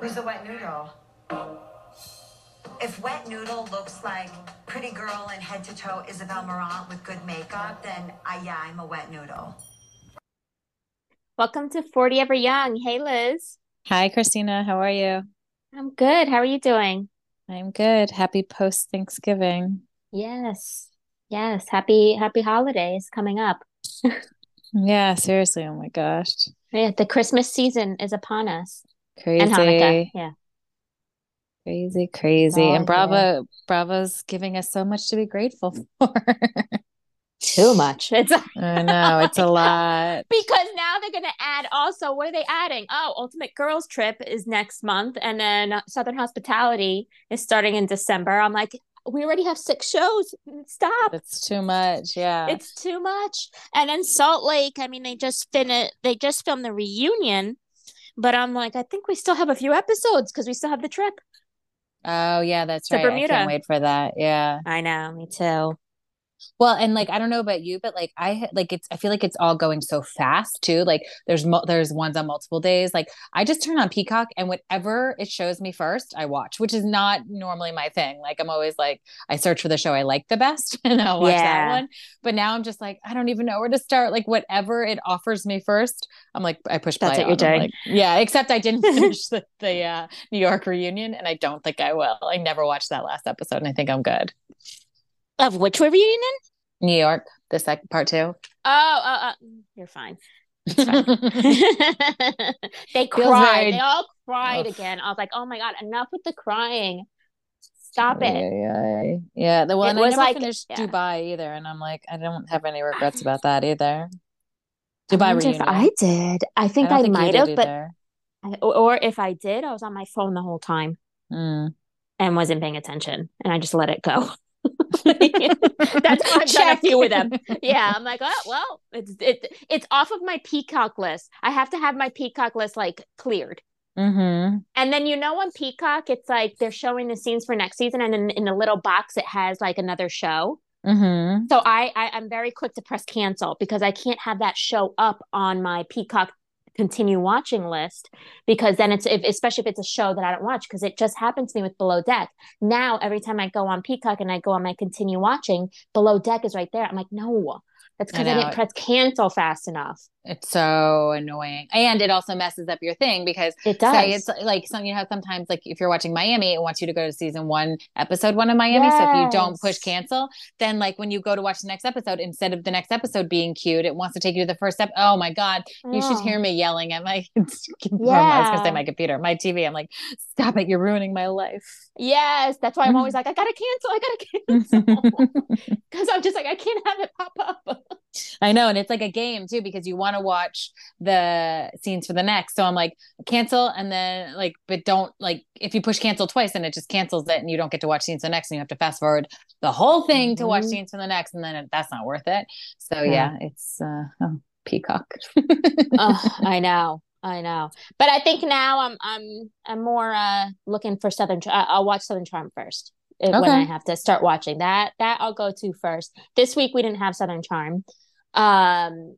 Who's a wet noodle? If wet noodle looks like pretty girl in head to toe Isabel Marant with good makeup, then I yeah, I'm a wet noodle. Welcome to 40 Ever Young. Hey, Liz. Hi, Christina. How are you? I'm good. How are you doing? I'm good. Happy post Thanksgiving. Yes. Yes. Happy happy holidays coming up. Yeah, seriously. Oh my gosh. Yeah, the Christmas season is upon us. Crazy. And Hanukkah. Yeah. Crazy, crazy. all And here. Bravo, Bravo's giving us so much to be grateful for. Too much. It's I know, it's a lot. because now they're going to add also what are they adding oh ultimate girls trip is next month and then southern hospitality is starting in december i'm like we already have six shows mm, stop It's too much. Yeah. it's too much and then salt lake i mean they just finished they just filmed the reunion but i'm like i think we still have a few episodes because we still have the trip oh, yeah, that's To right. I Bermuda. can't wait for that. Yeah. i know me too Well, and like I don't know about you, but like I like it's I feel like it's all going so fast too. Like there's mo- there's ones on multiple days. Like I just turn on Peacock and whatever it shows me first, I watch, which is not normally my thing. Like I'm always like I search for the show I like the best and I'll watch that one. But now I'm just like I don't even know where to start. Like whatever it offers me first, I'm like I push play. That's what you're doing. like, yeah, except I didn't finish the, the uh, New York reunion, and I don't think I will. I never watched that last episode, and I think I'm good. Of which were you in? New York, the second part two. oh uh, uh, you're fine fine. they cried. They all cried Ugh. again. I was like, oh my God, enough with the crying. Stop it. Yeah, yeah. yeah. The one It I was never like- finished yeah. Dubai either, and I'm like, I don't have any regrets about that either. Dubai I reunion. I did. I think don't I, think might have, but. I- or or if I did, I was on my phone the whole time Mm. and wasn't paying attention, and I just let it go. That's why I've done a Check. few of them. Yeah, I'm like, oh well, it's it, it's off of my Peacock list. I have to have my Peacock list like cleared. Mm-hmm. And then you know on Peacock, it's like they're showing the scenes for next season, and in, in the little box it has like another show. Mm-hmm. So I, I I'm very quick to press cancel because I can't have that show up on my Peacock continue watching list because then it's if, especially if it's a show that I don't watch because it just happened to me with Below Deck. Now every time I go on Peacock and I go on my continue watching, Below Deck is right there. I'm like, no, that's because I, know. didn't press cancel fast enough. It's so annoying, and it also messes up your thing because It does. say it's like some you know sometimes like if you're watching Miami, it wants you to go to season one, episode one of Miami. So if you don't push cancel, then like when you go to watch the next episode, instead of the next episode being queued, it wants to take you to the first step. Oh my god, you should Oh. hear mm. me yelling at my. I was gonna say my computer, my TV. I'm like, stop it! You're ruining my life. Yes, that's why I'm always like, I gotta cancel, I gotta cancel. Because I'm just like, I can't have it pop up. I know, and it's like a game too because you want to watch the scenes for the next. So I'm like, cancel, and then like, but don't like if you push cancel twice, then it just cancels it, and you don't get to watch scenes for the next, and you have to fast forward the whole thing to watch Mhm. scenes for the next, and then it, that's not worth it. So Yeah. yeah, it's uh, oh, Peacock. oh, I know, I know. But I think now I'm I'm I'm more uh looking for Southern. Char- I'll watch Southern Charm first uh, when I have to start watching that. That I'll go to first. This week we didn't have Southern Charm, um,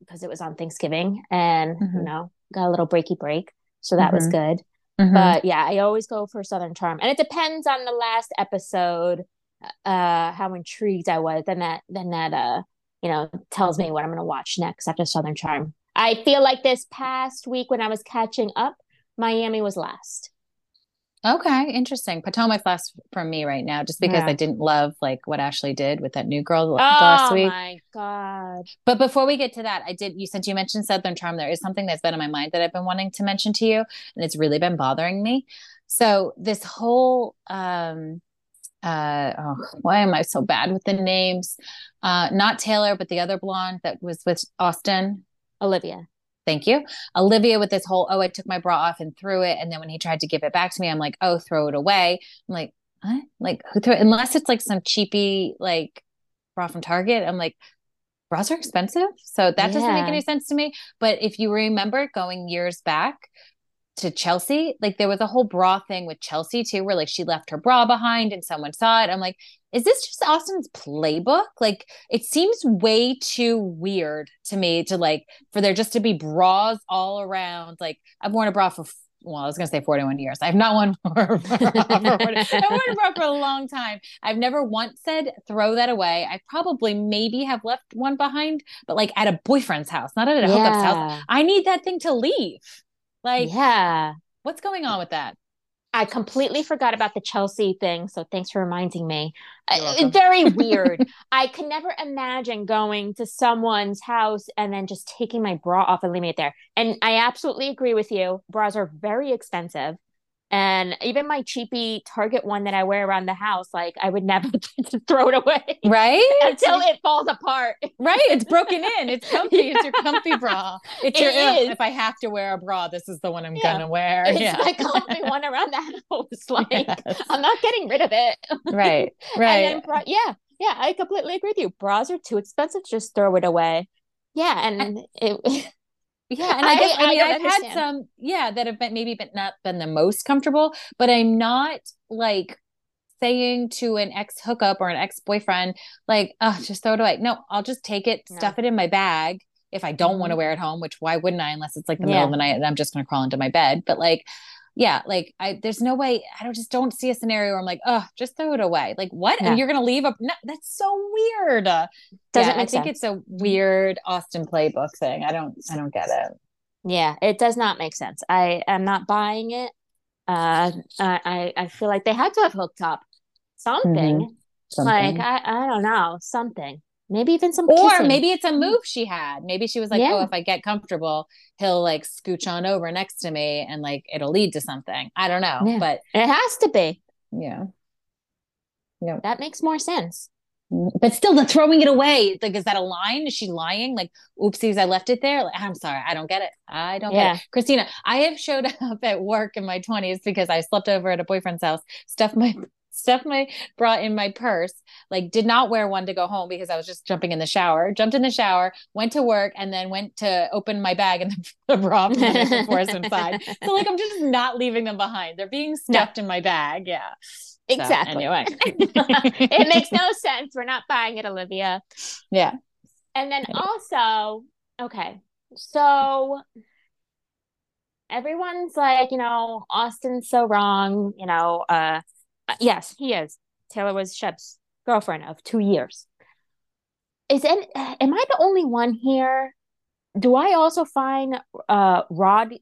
because it was on Thanksgiving, and you Mhm. know got a little breaky break, so that was good. Mhm. But yeah, I always go for Southern Charm, and it depends on the last episode, uh, how intrigued I was. Then that, then that, uh, you know, tells me what I'm going to watch next after Southern Charm. I feel like this past week when I was catching up, Miami was last. Okay, interesting. Potomac's last from me right now, just because Yeah. I didn't love like what Ashley did with that new girl Oh last week. Oh my God. But before we get to that, I did you since you mentioned Southern Charm, there is something that's been in my mind that I've been wanting to mention to you, and it's really been bothering me. So this whole um uh oh, why am I so bad with the names? Uh not Taylor, but the other blonde that was with Austin. Olivia. Thank you. Olivia with this whole, oh, I took my bra off and threw it. And then when he tried to give it back to me, I'm like, oh, throw it away. I'm like, what? Like, who threw it? Unless it's like some cheapy, like, bra from Target. I'm like, bras are expensive. So that doesn't make any sense to me. But if you remember going years back to Chelsea, like there was a whole bra thing with Chelsea too, where like she left her bra behind and someone saw it. I'm like, is this just Austin's playbook? Like it seems way too weird to me to like for there just to be bras all around. Like I've worn a bra for well, I was going to say 41 years. I've not worn for, for, for, I've won bra for a long time. I've never once said throw that away. I probably maybe have left one behind, but like at a boyfriend's house, not at a yeah. hookup's house. I need that thing to leave. Like, yeah, what's going on with that? I completely forgot about the Chelsea thing. So thanks for reminding me. Very weird. I can never imagine going to someone's house and then just taking my bra off and leaving it there. And I absolutely agree with you. Bras are very expensive. And even my cheapy Target one that I wear around the house, like I would never throw it away. Right. Until it falls apart. Right. It's broken in. It's comfy. It's your comfy bra. It's it your is. if I have to wear a bra, this is the one I'm yeah. gonna wear. It's yeah. my comfy one around the house. Like yes. I'm not getting rid of it. Right. Right. Bra- yeah. Yeah. I completely agree with you. Bras are too expensive. Just throw it away. Yeah. And it yeah, and I, guess, I, I mean I have had some, yeah, that have been maybe been not been the most comfortable, but I'm not like saying to an ex hookup or an ex boyfriend, like, oh, just throw it away. No, I'll just take it, no. stuff it in my bag if I don't mm-hmm. want to wear it home. Which why wouldn't I? Unless it's like the yeah. middle of the night and I'm just going to crawl into my bed. But like, yeah, like I there's no way I don't just don't see a scenario where I'm like, oh, just throw it away. Like what? Yeah. And you're gonna leave a no, that's so weird. Doesn't yeah, I think sense. it's a weird Austin playbook thing. I don't I don't get it. Yeah, it does not make sense. I am not buying it. Uh I I feel like they had to have hooked up something. Mm-hmm. something. Like I I don't know, something maybe even some or kissing. maybe it's a move she had. Maybe she was like oh, yeah. oh if i get comfortable he'll like scooch on over next to me and like it'll lead to something. I don't know yeah. but it has to be. Yeah. Yeah that makes more sense. Mm, but still the throwing it away like is that a line? Is she lying? Like oopsies i left it there. Like, i'm sorry i don't get it. I don't yeah. get it. Christina i have showed up at work in my 20s because i slept over at a boyfriend's house stuffed my stuff my brought in my purse like did not wear one to go home because i was just jumping in the shower jumped in the shower went to work and then went to open my bag and the bra before inside. So like i'm just not leaving them behind. They're being stuffed no. in my bag. Yeah. Exactly. so, anyway. It makes no sense. We're not buying it olivia. Yeah. And then also okay. So everyone's like you know Austin's so wrong you know uh uh, yes, he is. Taylor was Shep's girlfriend of two years. Is it? Am I the only one here? Do I also find uh Rod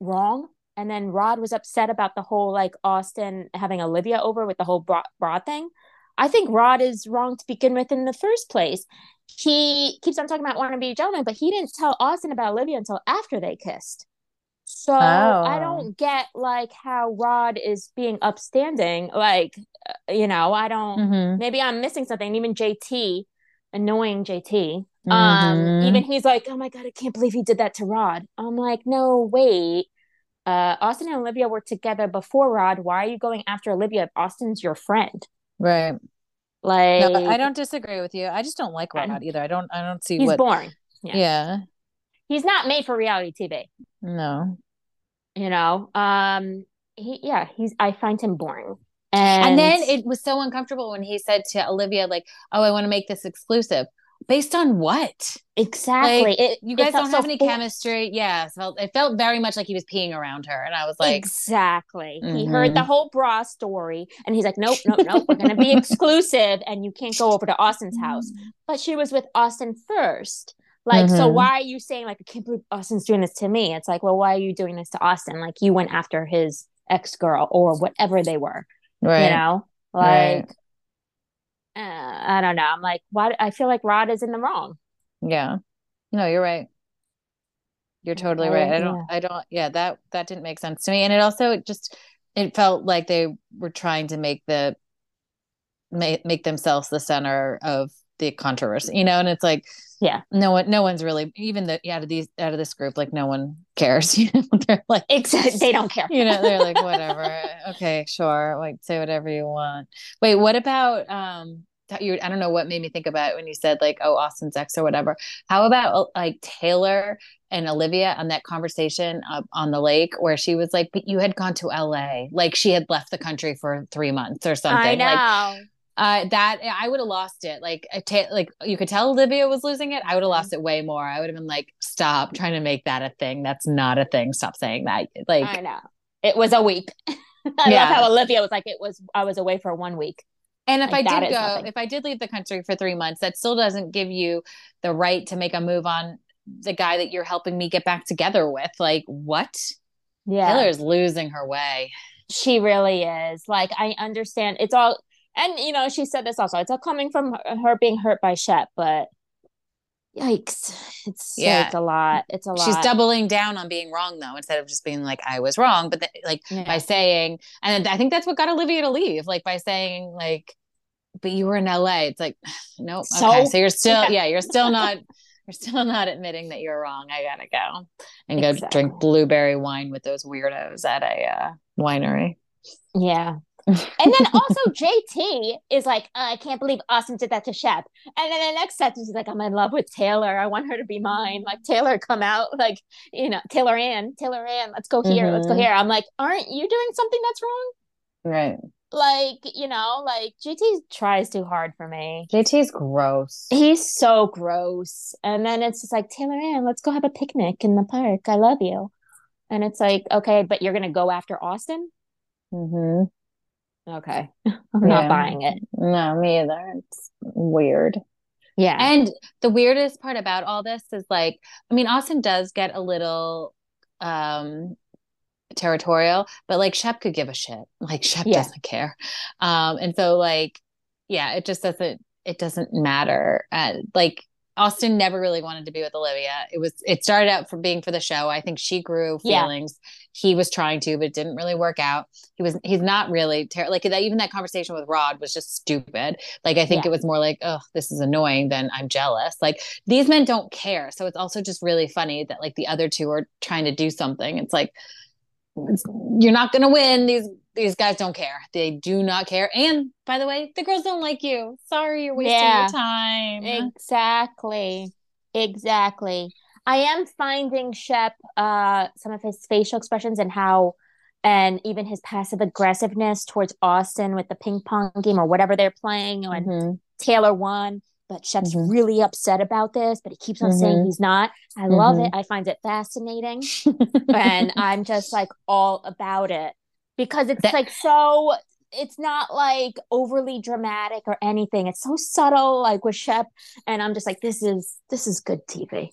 wrong? And then Rod was upset about the whole like Austin having Olivia over with the whole bra, bra thing. I think Rod is wrong to begin with in the first place. He keeps on talking about wanting to be a gentleman, but he didn't tell Austin about Olivia until after they kissed. So oh. I don't get like how Rod is being upstanding. Like, uh, you know, I don't. Mm-hmm. Maybe I'm missing something. Even JT, annoying JT. Um, mm-hmm. Um, even he's like, oh my god, I can't believe he did that to Rod. I'm like, no, wait. Uh, Austin and Olivia were together before Rod. Why are you going after Olivia? Austin's your friend, right? Like, no, I don't disagree with you. I just don't like Rod either. I don't. I don't see. He's what... boring. Yeah. yeah. He's not made for reality TV. No. You know um he yeah he's i find him boring. And, and then it was so uncomfortable when he said to olivia like oh i want to make this exclusive. Based on what? Exactly. Like, it, you guys don't have any chemistry. Yeah it felt, it felt very much like he was peeing around her and i was like exactly. Mm-hmm. he heard the whole bra story and he's like nope nope nope we're gonna be exclusive and you can't go over to Austin's house. Mm. but she was with Austin first like, mm-hmm. so why are you saying like I can't believe Austin's doing this to me? It's like, well, why are you doing this to Austin? Like you went after his ex girl or whatever they were. Right. You know? Like right. uh, I don't know. I'm like, why I feel like Rod is in the wrong. Yeah. No, you're right. You're totally right. I don't yeah. I don't yeah, that that didn't make sense to me. And it also just it felt like they were trying to make the make, make themselves the center of the controversy, you know, and it's like, yeah, no one, no one's really even the out of these out of this group, like no one cares. You know, they're like, except they don't care. You know, they're like, whatever, okay, sure, like say whatever you want. Wait, what about um? You, I don't know what made me think about it when you said like, oh, Austin's ex or whatever. How about like Taylor and Olivia on that conversation uh, on the lake where she was like, but you had gone to LA, like she had left the country for three months or something. I know. Like, Uh, that I would have lost it. Like, ta- like you could tell Olivia was losing it. I would have lost it way more. I would have been like, "Stop trying to make that a thing. That's not a thing. Stop saying that." Like, I know it was a week. I Yeah. love how Olivia was like, it was. I was away for one week. and if Like, I did go, nothing. if I did leave the country for three months, that still doesn't give you the right to make a move on the guy that you're helping me get back together with. Like, what? Yeah, Taylor's losing her way. she really is. Like, I understand. It's all, and you know, she said this also. It's all coming from her, being hurt by Shep, but yikes, it's Yeah. it's a lot. It's a lot. She's doubling down on being wrong though, instead of just being like, I was wrong. But th- like Yeah. by saying, and I think that's what got Olivia to leave, like by saying, like, but you were in LA. It's like, nope. So? okay. So you're still, Yeah. yeah, you're still not, you're still not admitting that you're wrong. I gotta go and go Exactly. drink blueberry wine with those weirdos at a uh, winery. Yeah. And then also JT is like, I can't believe Austin did that to Shep. And then the next sentence is like, I'm in love with Taylor. I want her to be mine. Like Taylor, come out. Like, you know, Taylor Ann, Taylor Ann, let's go here. Let's go Mhm. here. I'm like, aren't you doing something that's wrong? Right. Like, you know, like JT tries too hard for me. JT's gross. He's so gross. And then it's just like, Taylor Ann, let's go have a picnic in the park. I love you. And it's like, okay, but you're gonna go after Austin? hmm Okay. I'm not buying it. No, me either. It's weird. Yeah. And the weirdest part about all this is like, I mean, Austin does get a little um territorial, but like Shep could give a shit. Like Shep Yeah. doesn't care. Um and so like yeah, it just doesn't it doesn't matter. Uh, like Austin never really wanted to be with Olivia. It was it started out from being for the show. I think she grew Yeah. feelings. He was trying to, but it didn't really work out. He was he's not really ter- like that even that conversation with Rod was just stupid. Like I think Yeah. it was more like, oh, this is annoying than I'm jealous. Like these men don't care. So it's also just really funny that like the other two are trying to do something. It's like you're not going to win. These these guys don't care. They do not care. And by the way, the girls don't like you. Sorry, you're wasting Yeah. your time. Exactly. Exactly. I am finding Shep uh some of his facial expressions and how and even his passive aggressiveness towards Austin with the ping pong game or whatever they're playing when Mhm. Taylor won, but Shep's Mhm. really upset about this, but he keeps on saying Mhm. he's not. I love Mhm. it. I find it fascinating. and I'm just like all about it because it's That- like so it's not like overly dramatic or anything. It's so subtle like with Shep and I'm just like this is this is good TV.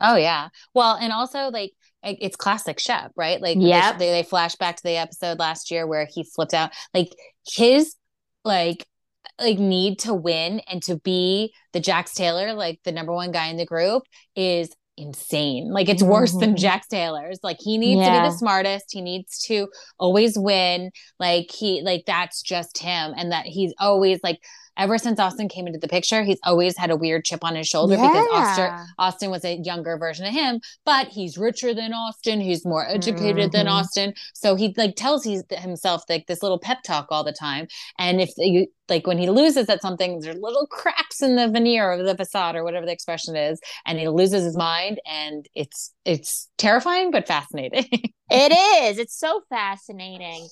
Oh yeah. Well, and also like it's classic Shep, right? Like yeah, they, they flash back to the episode last year where he flipped out. Like his like like need to win and to be the Jax Taylor, like the number one guy in the group, is insane. Like it's worse than Mhm. Jax Taylor's. Like he needs to be the smartest. He needs to always win. Like he like that's just him. And that he's always like ever since Austin came into the picture, he's always had a weird chip on his shoulder because Austin Austin was a younger version of him, but he's richer than Austin. He's more educated than Mhm. Austin. So he like tells he's himself like this little pep talk all the time. And if you like when he loses at something, there's little cracks in the veneer of the facade or whatever the expression is, and he loses his mind, and it's it's terrifying but fascinating. It is. It's so fascinating.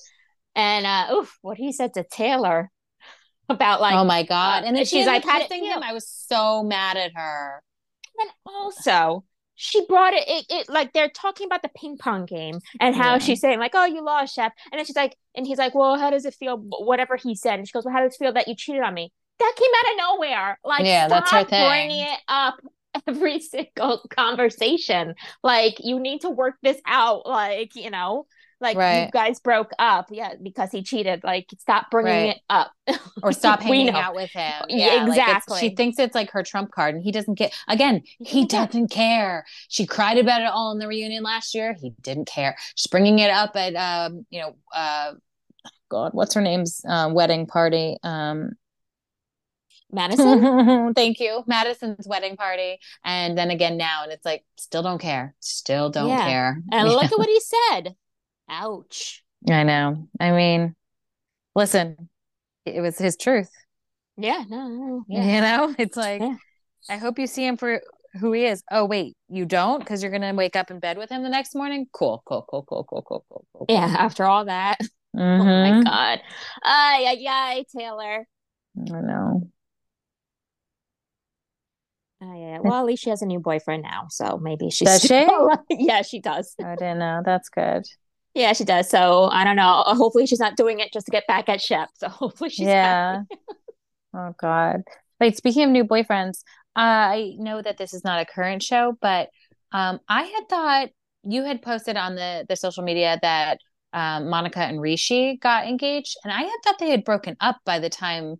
And uh oof, what he said to Taylor about like oh my god! uh, and then she's she's like, like "How'd kissing him. I was so mad at her. And also, she brought it, it, it like they're talking about the ping pong game and how Yeah. she's saying, like, oh, you lost, Shep. And then she's like, and he's like, well, how does it feel? Whatever he said. And she goes, well, how does it feel that you cheated on me? That came out of nowhere. Like, Yeah, that's her thing. bringing it up every single conversation. Like, you need to work this out. Like, you know, like you guys broke up. Yeah, because he cheated. Like, stop bringing Right. it up. or stop hanging know. out with him. Yeah, Yeah, like exactly. she thinks it's like her trump card, and he doesn't get. Again, he doesn't care. She cried about it all in the reunion last year. He didn't care. She's bringing it up at, um, you know, uh, God, what's her name's uh, wedding party? Um, Madison? thank you, Madison's wedding party, and then again now, and it's like still don't care. Still don't Yeah. care. And look at what he said. Ouch. I know. I mean, listen, it was his truth. Yeah, no, no, yeah. You know, it's like, Yeah. I hope you see him for who he is. Oh, wait, you don't? Because you're going to wake up in bed with him the next morning? Cool, cool, cool, cool, cool, cool, cool, cool. Yeah, after all that. Oh Mhm. my God. Ay, ay, ay, Taylor. I know. Oh, yeah. Well, at least she has a new boyfriend now, so maybe she's Does she? yeah, she does. I didn't know. That's good. Yeah, she does. So I don't know. Hopefully, she's not doing it just to get back at Shep. So hopefully, she's Yeah. Oh God. Wait, speaking of new boyfriends, I know that this is not a current show, but um, I had thought you had posted on the the social media that um, Monica and Rishi got engaged, and I had thought they had broken up by the time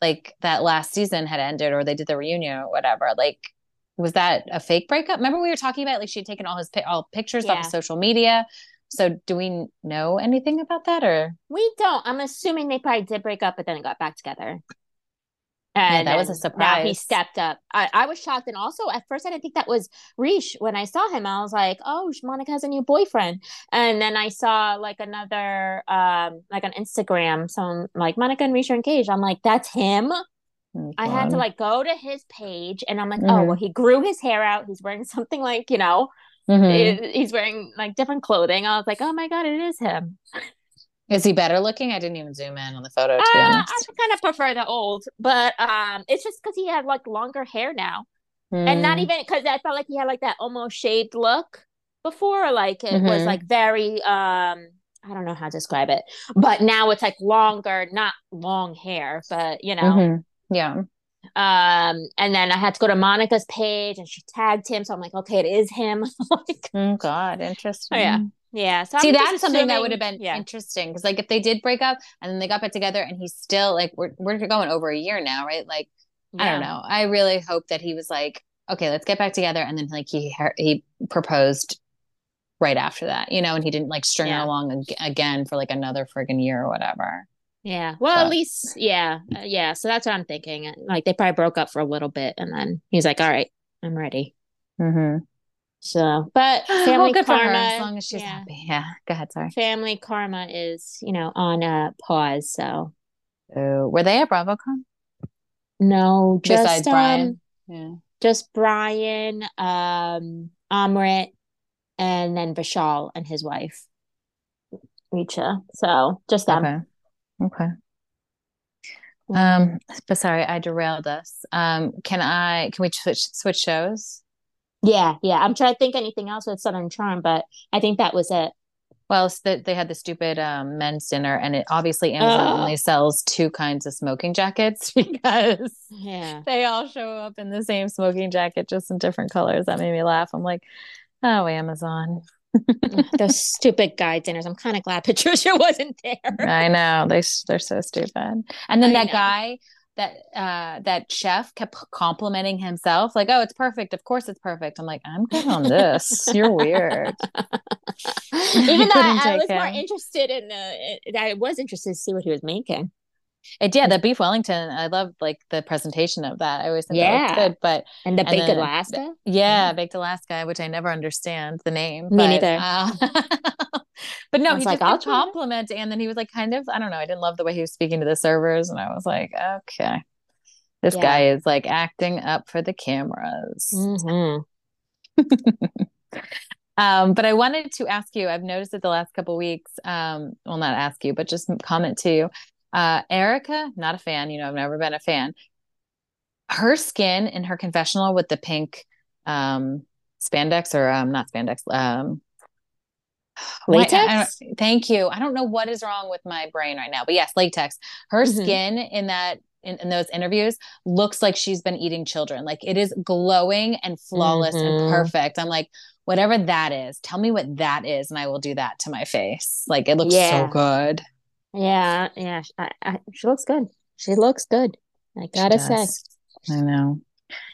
like that last season had ended, or they did the reunion or whatever. Like, was that a fake breakup? Remember we were talking about like she had taken all his all pictures off of social media. So do we know anything about that, or We don't. I'm assuming they probably did break up, but then it got back together. Yeah, And that was a surprise. Now he stepped up. I, I was shocked, and also at first I didn't think that was Rish. When I saw him, I was like, "Oh, Monica has a new boyfriend." And then I saw like another, um, like on Instagram, some like Monica and Rish are engaged. I'm like, "That's him." Oh, I had to like go to his page, and I'm like, "Oh, well, he grew his hair out. He's wearing something like you know, Mhm. it- he's wearing like different clothing." I was like, "Oh my god, it is him." Is he better looking? I didn't even zoom in on the photo, to Uh. I kind of prefer the old, but um, it's just because he had like longer hair now, and not Mm, even because I felt like he had like that almost shaved look before. Like it was Mhm. like very um, I don't know how to describe it, but now it's like longer, not long hair, but you know. mhm. Yeah. Um, and then I had to go to Monica's page, and she tagged him, so I'm like, okay, it is him. like, Oh God, interesting. Oh, yeah. yeah. So See, I'm that's something that would have been yeah. interesting because, like, if they did break up and then they got back together, and he's still like, we're we're going over a year now, right? Like, I don't know. I really hope that he was like, okay, let's get back together, and then like he he proposed right after that, you know, and he didn't like string her Yeah. along ag- again for like another friggin' year or whatever. Yeah. Well, at least, yeah. Uh, yeah. So that's what I'm thinking. Like they probably broke up for a little bit and then he's like, all right, I'm ready. Mm-hmm. So, but family good for her karma, as long as she's yeah, happy. Yeah. Go ahead. Sorry. family karma is, you know, on a pause. So, Oh, were they at BravoCon? no, just, Besides um, Brian? Yeah. just Brian, um, Amrit, and then Vishal and his wife, Richa. So just them. Okay. Okay. Um, but sorry, I derailed us. Um, can I can we switch switch shows? Yeah. Yeah. I'm trying to think anything else with Southern Charm, but I think that was it. Well, that they had the stupid um men's dinner, and it obviously Amazon only sells two kinds of smoking jackets because Yeah. they all show up in the same smoking jacket, just in different colors. That made me laugh. I'm like, oh, Amazon. Those stupid guy dinners. I'm kind of glad Patricia wasn't there. I know they they're so stupid. And then I that know. guy, that uh that chef kept complimenting himself, like, "Oh, it's perfect. Of course, it's perfect." I'm like, I'm good on this. You're weird. Even though I, was more interested in the, I was interested to see what he was making. It yeah, the beef Wellington. I love like the presentation of that. I always think that Yeah. good, but And the And baked then- Alaska. yeah, baked Alaska, which I never understand the name. Me but, neither. uh, but no, he just like, I'll compliment, and then he was like, kind of, I don't know. I didn't love the way he was speaking to the servers, and I was like, okay, this Yeah. guy is like acting up for the cameras. Mhm. Um, but I wanted to ask you, I've noticed it the last couple weeks, um, well, not ask you, but just comment to you. Uh, Erika, not a fan, you know, I've never been a fan. Her skin in her confessional with the pink um, spandex or um, not spandex, um, what- I- I Latex? thank you. I don't know what is wrong with my brain right now, but yes, latex. Her Mhm. skin in that in, in those interviews looks like she's been eating children. Like it is glowing and flawless and Mhm. perfect. I'm like, whatever that is, tell me what that is, and I will do that to my face. Like it looks so good. Yeah, yeah. I, I, she looks good. She looks good. I gotta say. I know.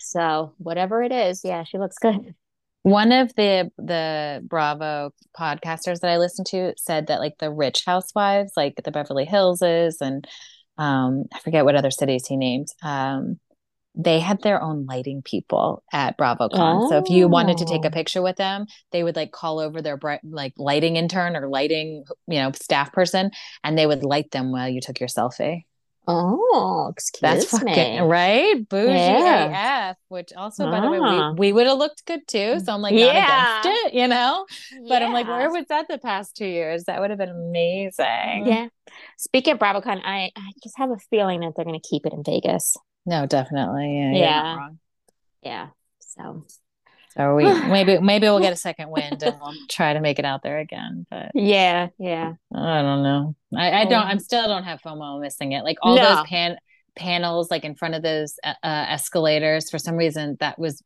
So whatever it is, yeah, she looks good. One of the the Bravo podcasters that I listened to said that like the rich housewives, like the Beverly Hillses and um I forget what other cities he named, um, they had their own lighting people at BravoCon. So if you wanted to take a Oh. picture with them, they would like call over their bright like lighting intern or lighting, you know, staff person, and they would light them while you took your selfie. Oh, excuse me. That's me. fucking right. Bougie Yeah. AF, which also, by the way, Ah. we, we would have looked good too. So I'm like, Yeah. not against it, you know? But I'm like, where was that the past two years? That would have been amazing. Yeah. Speaking of BravoCon, I, I just have a feeling that they're going to keep it in Vegas. No, definitely. Yeah. Yeah. Yeah. So, So we maybe maybe we'll get a second wind and we'll try to make it out there again. But yeah. Yeah. I don't know. I, I don't. I'm still don't have FOMO missing it. Like all No. those pan panels, like in front of those uh, uh, escalators. For some reason, that was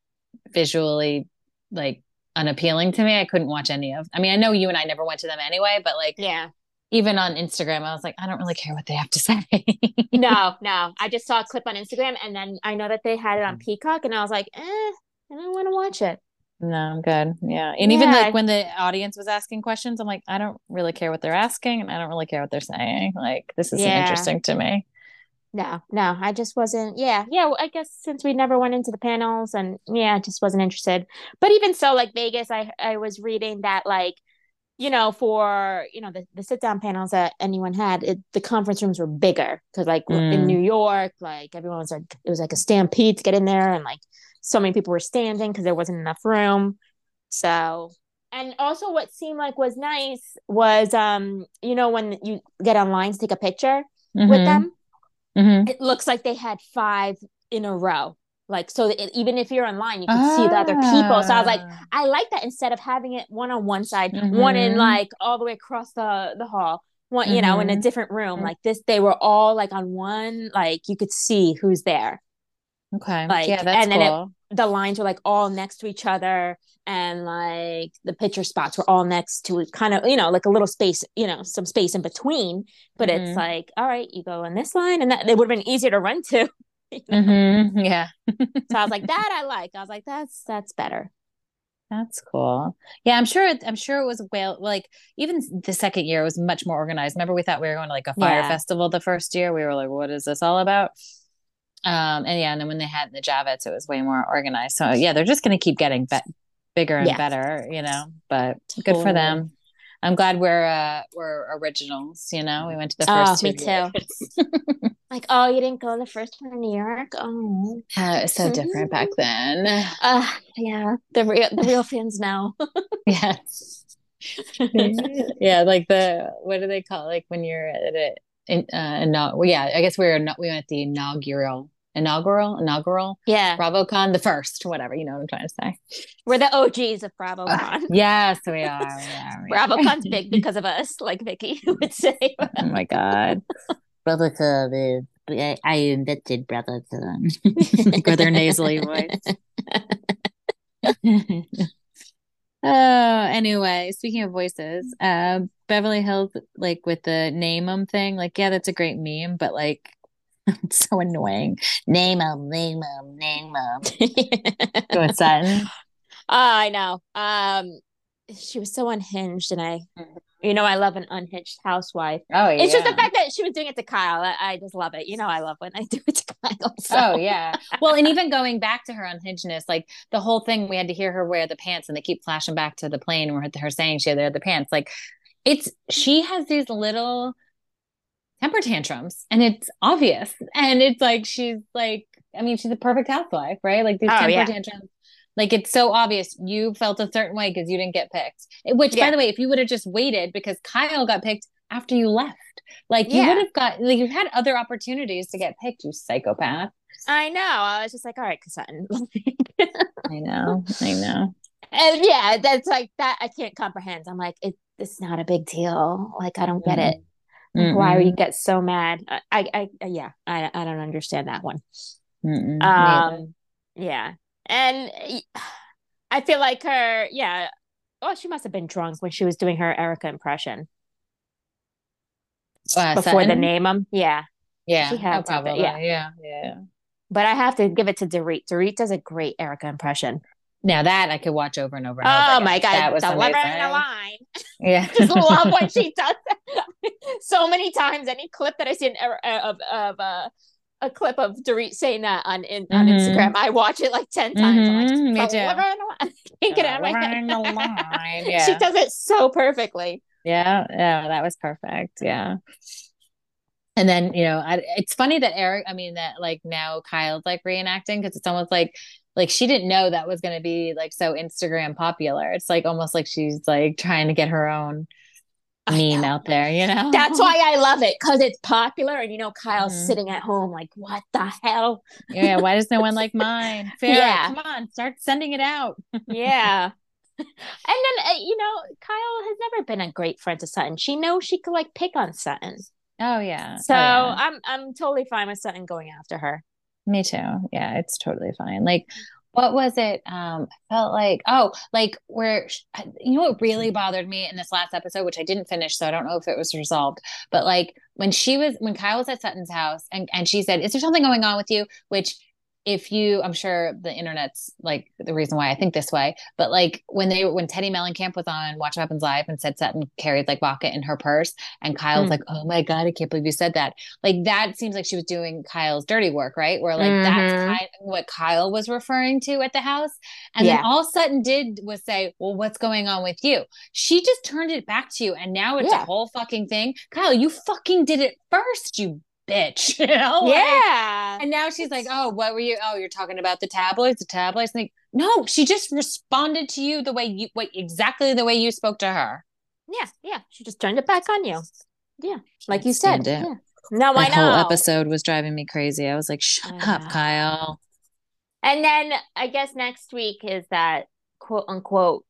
visually like unappealing to me. I couldn't watch any of. I mean, I know you and I never went to them anyway, but like Yeah. Even on Instagram, I was like, I don't really care what they have to say. No, no. I just saw a clip on Instagram and then I know that they had it on Peacock and I was like, eh, I don't want to watch it. No, I'm good. Yeah. And even like when the audience was asking questions, I'm like, I don't really care what they're asking and I don't really care what they're saying. Like, this isn't Yeah. interesting to me. No, no, I just wasn't. Yeah, yeah. well, I guess since we never went into the panels, and yeah, I just wasn't interested. But even so, like Vegas, I I was reading that like, you know, for you know the the sit down panels that anyone had, it, the conference rooms were bigger because like Mm. in New York, like everyone was like it was like a stampede to get in there, and like so many people were standing because there wasn't enough room. So. And also, what seemed like was nice was, um, you know, when you get online to take a picture with Mhm. them, Mhm. it looks like they had five in a row. Like so, it, even if you're online, you can see the other people. So I was like, Ah. I like that instead of having it one on one side, one in Mhm. like all the way across the the hall, one you know in a Mhm. different room. Like this, they were all like on one. Like you could see who's there. okay. like, yeah, that's and then it- The lines were like all next to each other, and like the picture spots were all next to kind of you know like a little space, you know, some space in between. But Mhm. it's like, all right, you go in this line, and that it would have been easier to run to. you know? Mhm. Yeah. So I was like, that I like. I was like, that's that's better. That's cool. Yeah, I'm sure. It, I'm sure it was well. Like even the second year it was much more organized. Remember, we thought we were going to like a fire Yeah. festival the first year. We were like, "What is this all about?" Um, and yeah, and then when they had the Javits, it was way more organized. So yeah, they're just going to keep getting be- bigger and Yeah. better, you know. But good for them. I'm glad we're uh we're originals. You know, we went to the Oh, first. me two too. Like, oh, you didn't go the first one in New York? Oh, Uh, it was so different back then. uh, yeah. The real the real fans now. Yeah. yeah, like the what do they call it? like when you're at it in uh no well, yeah, I guess we were not we went at the inaugural inaugural inaugural Yeah, BravoCon, the first, whatever, you know what I'm trying to say. we're the OGs of BravoCon. Yes, we are. We are, we are. Big because of us, like Vicki would say. Oh my god. Is I, I invented like with their nasally voice. Oh, anyway, speaking of voices, uh, Beverly Hills, like with the name 'em thing, like, yeah, that's a great meme, but like, it's so annoying. Name them, name them, name them. So it's Sutton. I know. Um, she was so unhinged, and I, you know, I love an unhinged housewife. Oh, yeah. It's just the fact that she was doing it to Kyle. I, I just love it. You know, I love when I do it to Kyle. So. Oh yeah. Well, and even going back to her unhingedness, like the whole thing, we had to hear her wear the pants, and they keep flashing back to the plane where her saying she had to wear the pants. Like, it's she has these little temper tantrums, and it's obvious, and it's like she's like, I mean, she's a perfect housewife, right? Like these Oh, temper yeah. tantrums. Like it's so obvious you felt a certain way because you didn't get picked. Which, by the way, if you would have just waited because Kyle got picked after you left, like you would have got like you had other opportunities to get picked. You psychopath. I know. I was just like, all right, Sutton. I know. I know. and yeah, that's like that. I can't comprehend. I'm like, it, it's not a big deal. Like, I don't get it. Like, why would you get so mad? I, I, I, yeah, I, I don't understand that one. Mm-mm. Neither. Um, yeah, and i feel like her, yeah. Oh, she must have been drunk when she was doing her Erika impression Uh, before the name them. Yeah, Yeah, she had probably. yeah. Yeah, yeah. but I have to give it to Dorit. Dorit does a great Erika impression. Now that I could watch over and over. And Oh again. my god, that was delivering amazing. a line. Yeah, just love when she does that. so many times. Any clip that I see in, uh, of of uh, a clip of Dorit saying that on in, on Mhm. Instagram, I watch it like ten times. I'm like, me too. delivering a line. I can't get it out of my head. line, She does it so perfectly. yeah, yeah. That was perfect. Yeah. And then, you know, I, it's funny that Eric, I mean, that like now Kyle's like reenacting because it's almost like, like she didn't know that was going to be like so Instagram popular. It's like almost like she's like trying to get her own meme out there, you know? That's why I love it because it's popular, and you know Kyle's Mhm. sitting at home like, "What the hell?" yeah. Why does no one like mine? Farrah, Yeah. come on, start sending it out. Yeah. And then uh, you know Kyle has never been a great friend to Sutton. She knows she could like pick on Sutton, Oh yeah. so oh, yeah. I'm I'm totally fine with Sutton going after her. Me too. Yeah, it's totally fine. Like, what was it? Um, I felt like, oh, like where you know what really bothered me in this last episode, which I didn't finish, so I don't know if it was resolved. But like when she was when Kyle was at Sutton's house and and she said, "Is there something going on with you?" Which if you i'm sure the internet's like the reason why i think this way but like when they when teddi mellencamp was on watch what happens live and said sutton carried like vodka in her purse and kyle's Mm. like oh my god i can't believe you said that like that seems like she was doing kyle's dirty work right where like Mhm. that's kind of what kyle was referring to at the house and Yeah. then all sutton did was say well what's going on with you she just turned it back to you and now it's Yeah. a whole fucking thing kyle you fucking did it first you bitch you know Like, Yeah. and now she's like, "Oh, what were you? Oh, you're talking about the tabloids, the tabloids." Like, no, she just responded to you the way you, what exactly the way you spoke to her. Yeah, yeah. She just turned it back on you. Yeah. Like you said. it. Yeah. No, I know. whole episode was driving me crazy. I was like, "Shut I up, know. Kyle." And then I guess next week is that quote unquote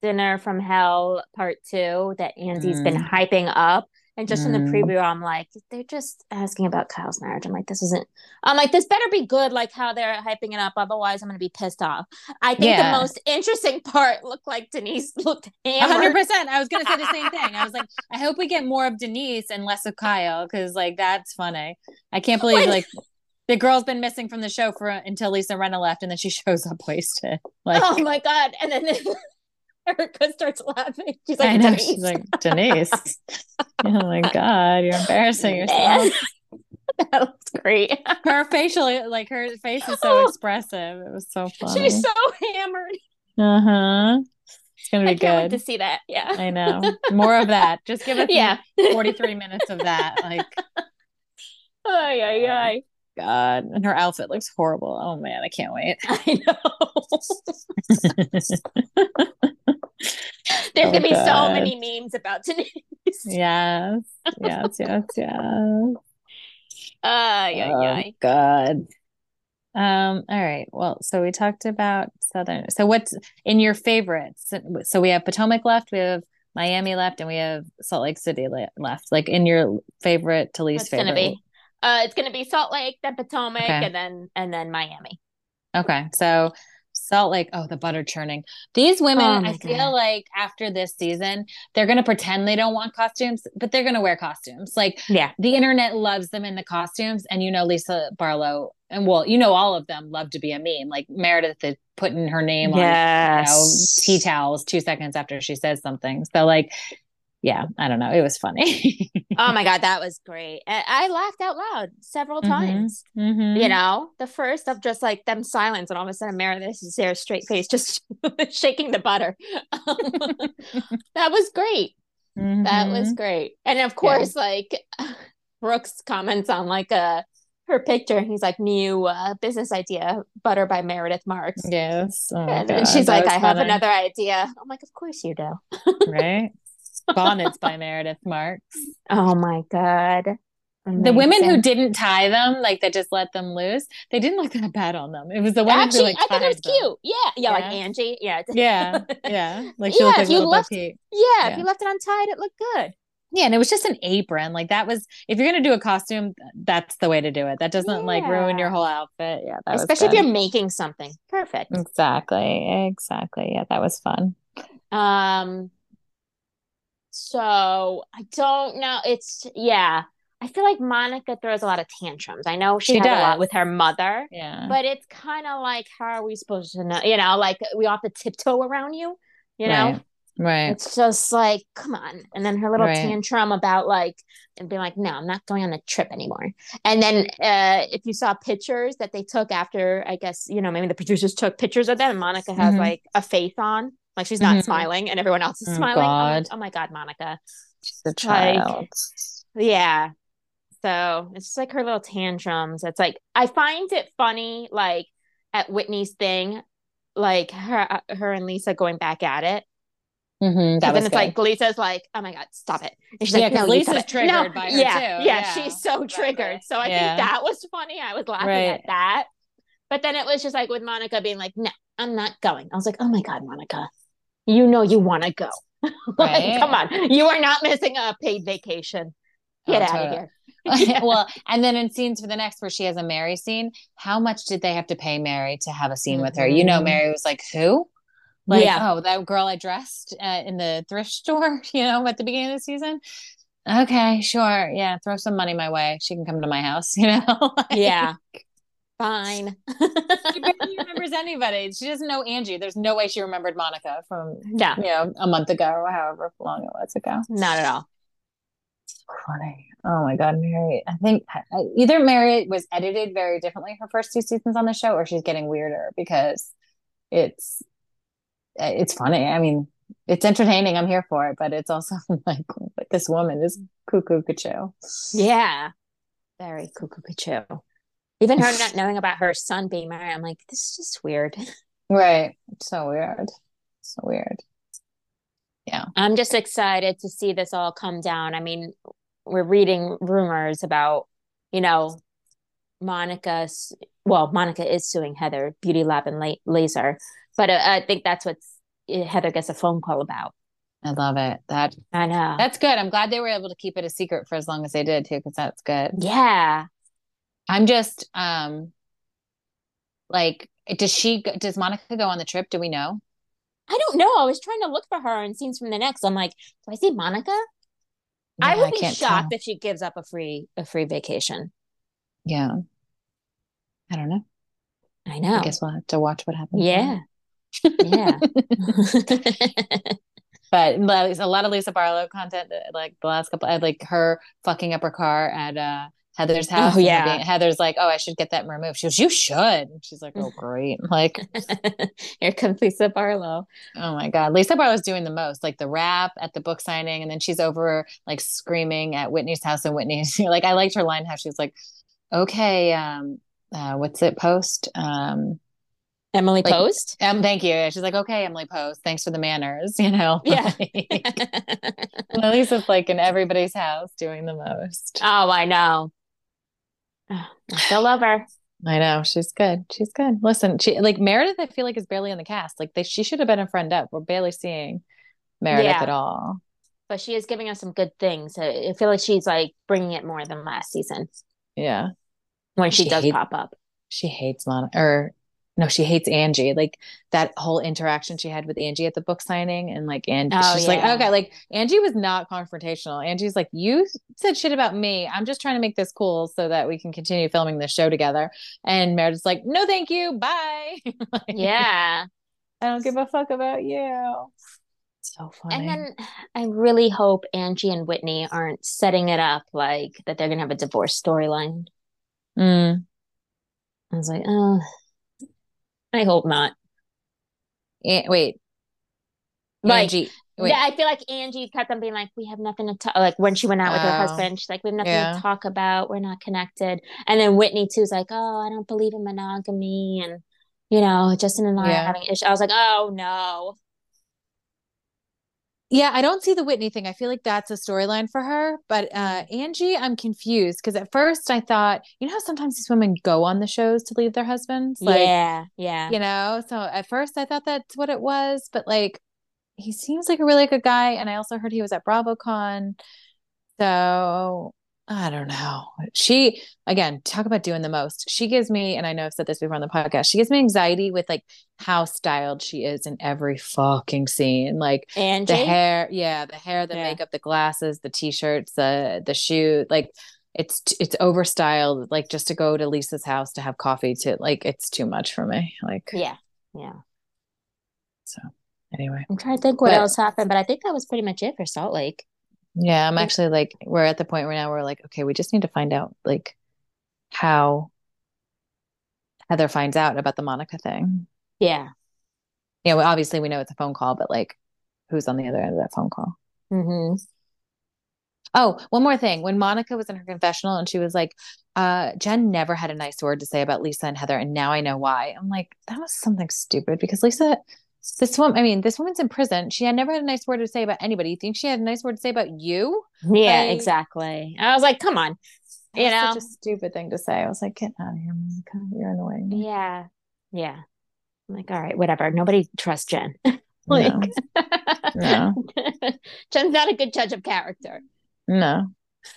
dinner from hell part two that Andy's been mm. hyping up. And just in the Mm. preview, I'm like, they're just asking about Kyle's marriage. I'm like, this isn't, I'm like, this better be good, like how they're hyping it up. Otherwise, I'm going to be pissed off. I think Yeah. the most interesting part looked like Denise looked A 100%. I was gonna say the same thing. I was like, I hope we get more of Denise and less of Kyle because like that's funny. I can't believe When- like the girl's been missing from the show for until Lisa Rinna left, and then she shows up wasted. Like, oh my God. And then Erika starts laughing. She's like, I know Denise. she's like Denise. oh my god, you're embarrassing yourself. That looks great. her facial like her face is so expressive it was so funny She's so hammered. uh-huh it's gonna be good. I can't wait to see that. Yeah. i know more of that just give us yeah. 43 minutes of that like Ay, ay, ay. god and her outfit looks horrible oh man i can't wait I know. There's Oh, gonna be so many memes about Denise. yes yes yes yes Ay, ay, oh, ay. god um all right well so we talked about southern so what's in your favorites so we have potomac left we have miami left and we have salt lake city left like in your favorite to least favorite? It's favorite gonna be. Uh, it's gonna be Salt Lake, then Potomac, Okay. and then and then Miami. okay so salt lake oh the butter churning. These women Oh i feel like after this season they're gonna pretend they don't want costumes but they're gonna wear costumes. Like Yeah. the internet loves them in the costumes and you know lisa barlow and well you know all of them love to be a meme. Like meredith is putting her name on you know, tea towels two seconds after she says something. So like yeah i don't know it was funny Oh my god, that was great. I, I laughed out loud several Mhm. times. Mhm. You know, the first of just like them silence, and all of a sudden Meredith is there, straight face, just shaking the butter. that was great. That was Mhm. great. And of course, like Brooks comments on like a her picture. He's like new uh, business idea, butter by Meredith Marks. yes Oh, and God, she's like, I have another idea. I'm like, of course you do. right bonnets by meredith marks Oh my god. The women who didn't tie them, like that just let them loose, they didn't look that bad on them. It was the women Actually, who like I thought it was them. cute. Yeah, yeah, like Angie. Yeah, Yeah, yeah. Like she Yeah, like if you left- yeah. Yeah. If you left it untied, it looked good. Yeah, and it was just an apron. Like that was if you're gonna do a costume, that's the way to do it. That doesn't like ruin your whole outfit. Yeah, that Especially if you're making something. Perfect. exactly, exactly. Yeah, that was fun. Um, so I don't know. It's yeah. I feel like Monica throws a lot of tantrums. I know she, She has a lot with her mother, Yeah, but it's kind of like, how are we supposed to know? You know, like we have to tiptoe around you. You know, Right. right. it's just like, come on. And then her little Right. tantrum about like, and being like, no, I'm not going on a trip anymore. And then uh, if you saw pictures that they took after, I guess, you know, maybe the producers took pictures of them, and Monica has Mhm. like a face on, like she's not Mhm. smiling, and everyone else is Oh, smiling. God. oh my God, Monica. She's a Like- child. Yeah. So it's just like her little tantrums. It's like I find it funny, like at Whitney's thing, like her her and Lisa going back at it. Mhm, that then it's good. like Lisa's like, "Oh my god, stop it!" And she's Yeah, like, "No, Lisa's it." triggered no, by her yeah, too. Yeah, Yeah, she's so exactly. triggered. So I Yeah. think that was funny. I was laughing Right. at that. But then it was just like with Monica being like, "No, I'm not going." I was like, "Oh my god, Monica, you know you want to go. like, Right. come on, you are not missing a paid vacation. Get Oh, out totally. of here." Yeah. well, and then in scenes for the next where she has a Mary scene, how much did they have to pay Mary to have a scene with her? You know, Mhm. Mary was like, "Who?" Like, Yeah. oh, that girl I dressed uh, in the thrift store, you know, at the beginning of the season. Okay, sure, yeah, throw some money my way. She can come to my house, you know. Like, Yeah. Fine. she barely remembers anybody. She doesn't know Angie. There's no way she remembered Monica from yeah, you know a month ago or however long it was ago. not at all. funny. Oh my God, Mary. I think either Mary was edited very differently her first two seasons on the show, or she's getting weirder because it's it's funny. I mean, it's entertaining. I'm here for it, but it's also like, like this woman is cuckoo cuckoo. Yeah. Very cuckoo cuckoo. Even her not knowing about her son being married, I'm like, this is just weird. Right. It's so weird. So weird. Yeah. I'm just excited to see this all come down. I mean, we're reading rumors about, you know, Monica's, well, Monica is suing Heather, Beauty Lab and La- Laser, but uh, I think that's what Heather gets a phone call about. I love it. That I know. that's good. I'm glad they were able to keep it a secret for as long as they did too, because that's good. yeah. I'm just um like does she does Monica go on the trip? Do we know? I don't know. I was trying to look for her in scenes from the next. I'm like, do I see Monica? I would be can't shocked tell. if she gives up a free a free vacation. Yeah. I don't know. I know. I guess we'll have to watch what happens. Yeah. Yeah. but a lot of Lisa Barlow content, like the last couple, I like her fucking up her car at uh, Heather's house. Oh, yeah. being- Heather's like, oh, I should get that removed. She goes, you should. And she's like, oh, great. Like, Here comes Lisa Barlow. oh my God. Lisa Barlow's doing the most, like the rap at the book signing. And then she's over like screaming at Whitney's house. And Whitney's like, I liked her line how she's like, okay, um, uh, what's it post? Um, Emily Like- Post. um, thank you. She's like, okay, Emily Post, thanks for the manners, you know. Yeah. Like, Lisa's like in everybody's house doing the most. oh, I know. Oh, I still love her. I know she's good. She's good. Listen, she like Meredith. I feel like is barely in the cast. Like they, she should have been a friend up. We're barely seeing Meredith Yeah. at all. But she is giving us some good things. I feel like she's like bringing it more than last season Yeah, when she, She does hates- pop up. she hates Monica. Or no, she hates Angie. Like that whole interaction she had with Angie at the book signing, and like Angie, Oh, she's like, okay, like Angie was not confrontational. Angie's like, you said shit about me. I'm just trying to make this cool so that we can continue filming this show together. And Meredith's like, no, thank you, bye. Like, Yeah. I don't give a fuck about you. So funny. And then I really hope Angie and Whitney aren't setting it up like that they're gonna have a divorce storyline. Mm. I was like, oh, I hope not. An- wait, Like, Angie. Wait, Yeah, I feel like Angie kept on being like, we have nothing to talk. Like when she went out with her Oh. husband, she's like, we have nothing Yeah. to talk about. We're not connected. And then Whitney too is like, oh, I don't believe in monogamy, and you know, Justin and I Yeah. are having issues. I was like, oh no. Yeah, I don't see the Whitney thing. I feel like that's a storyline for her. But uh Angie, I'm confused because at first I thought, you know how sometimes these women go on the shows to leave their husbands? Like, yeah, yeah. you know, so at first I thought that's what it was, but like he seems like a really good guy. And I also heard he was at BravoCon. So I don't know. She again, talk about doing the most. She gives me, and I know I've said this before on the podcast, she gives me anxiety with like how styled she is in every fucking scene. Like Angie. the hair yeah the hair the Yeah. makeup the glasses the t-shirts the the shoe like it's it's overstyled like just to go to lisa's house to have coffee to like it's too much for me like Yeah, yeah. so anyway I'm trying to think what But- else happened, but I think that was pretty much it for Salt Lake. Yeah i'm actually like we're at the point right now we're like okay we just need to find out like how heather finds out about the monica thing Yeah. yeah well, obviously we know it's a phone call but like who's on the other end of that phone call Mm-hmm. Oh, one more thing. When Monica was in her confessional and she was like, uh, Jen never had a nice word to say about Lisa and Heather, and now I know why. I'm like, that was something stupid because Lisa, this woman, I mean, this woman's in prison. She had never had a nice word to say about anybody. You think she had a nice word to say about you? Yeah, Like- exactly. I was like, come on. You know? such a stupid thing to say. I was like, get out of here, Monica. You're annoying. Yeah. Yeah. I'm like, all right, whatever. Nobody trusts Jen. like No. Jen's not a good judge of character. No.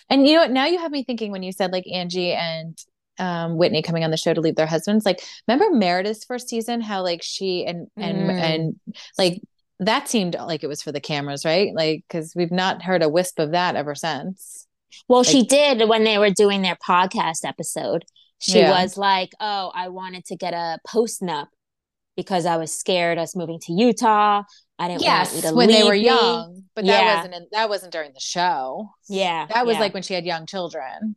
And you know what? Now you have me thinking when you said like Angie and um Whitney coming on the show to leave their husbands. Like, remember Meredith's first season? How like she and and Mm. and like that seemed like it was for the cameras, right? Like, because we've not heard a wisp of that ever since. Well, she did when they were doing their podcast episode. She Yeah. was like, "Oh, I wanted to get a post nup because I was scared us moving to Utah. I didn't want you to when they were me." young, but that wasn't in, that wasn't during the show. Yeah, That was yeah. like when she had young children.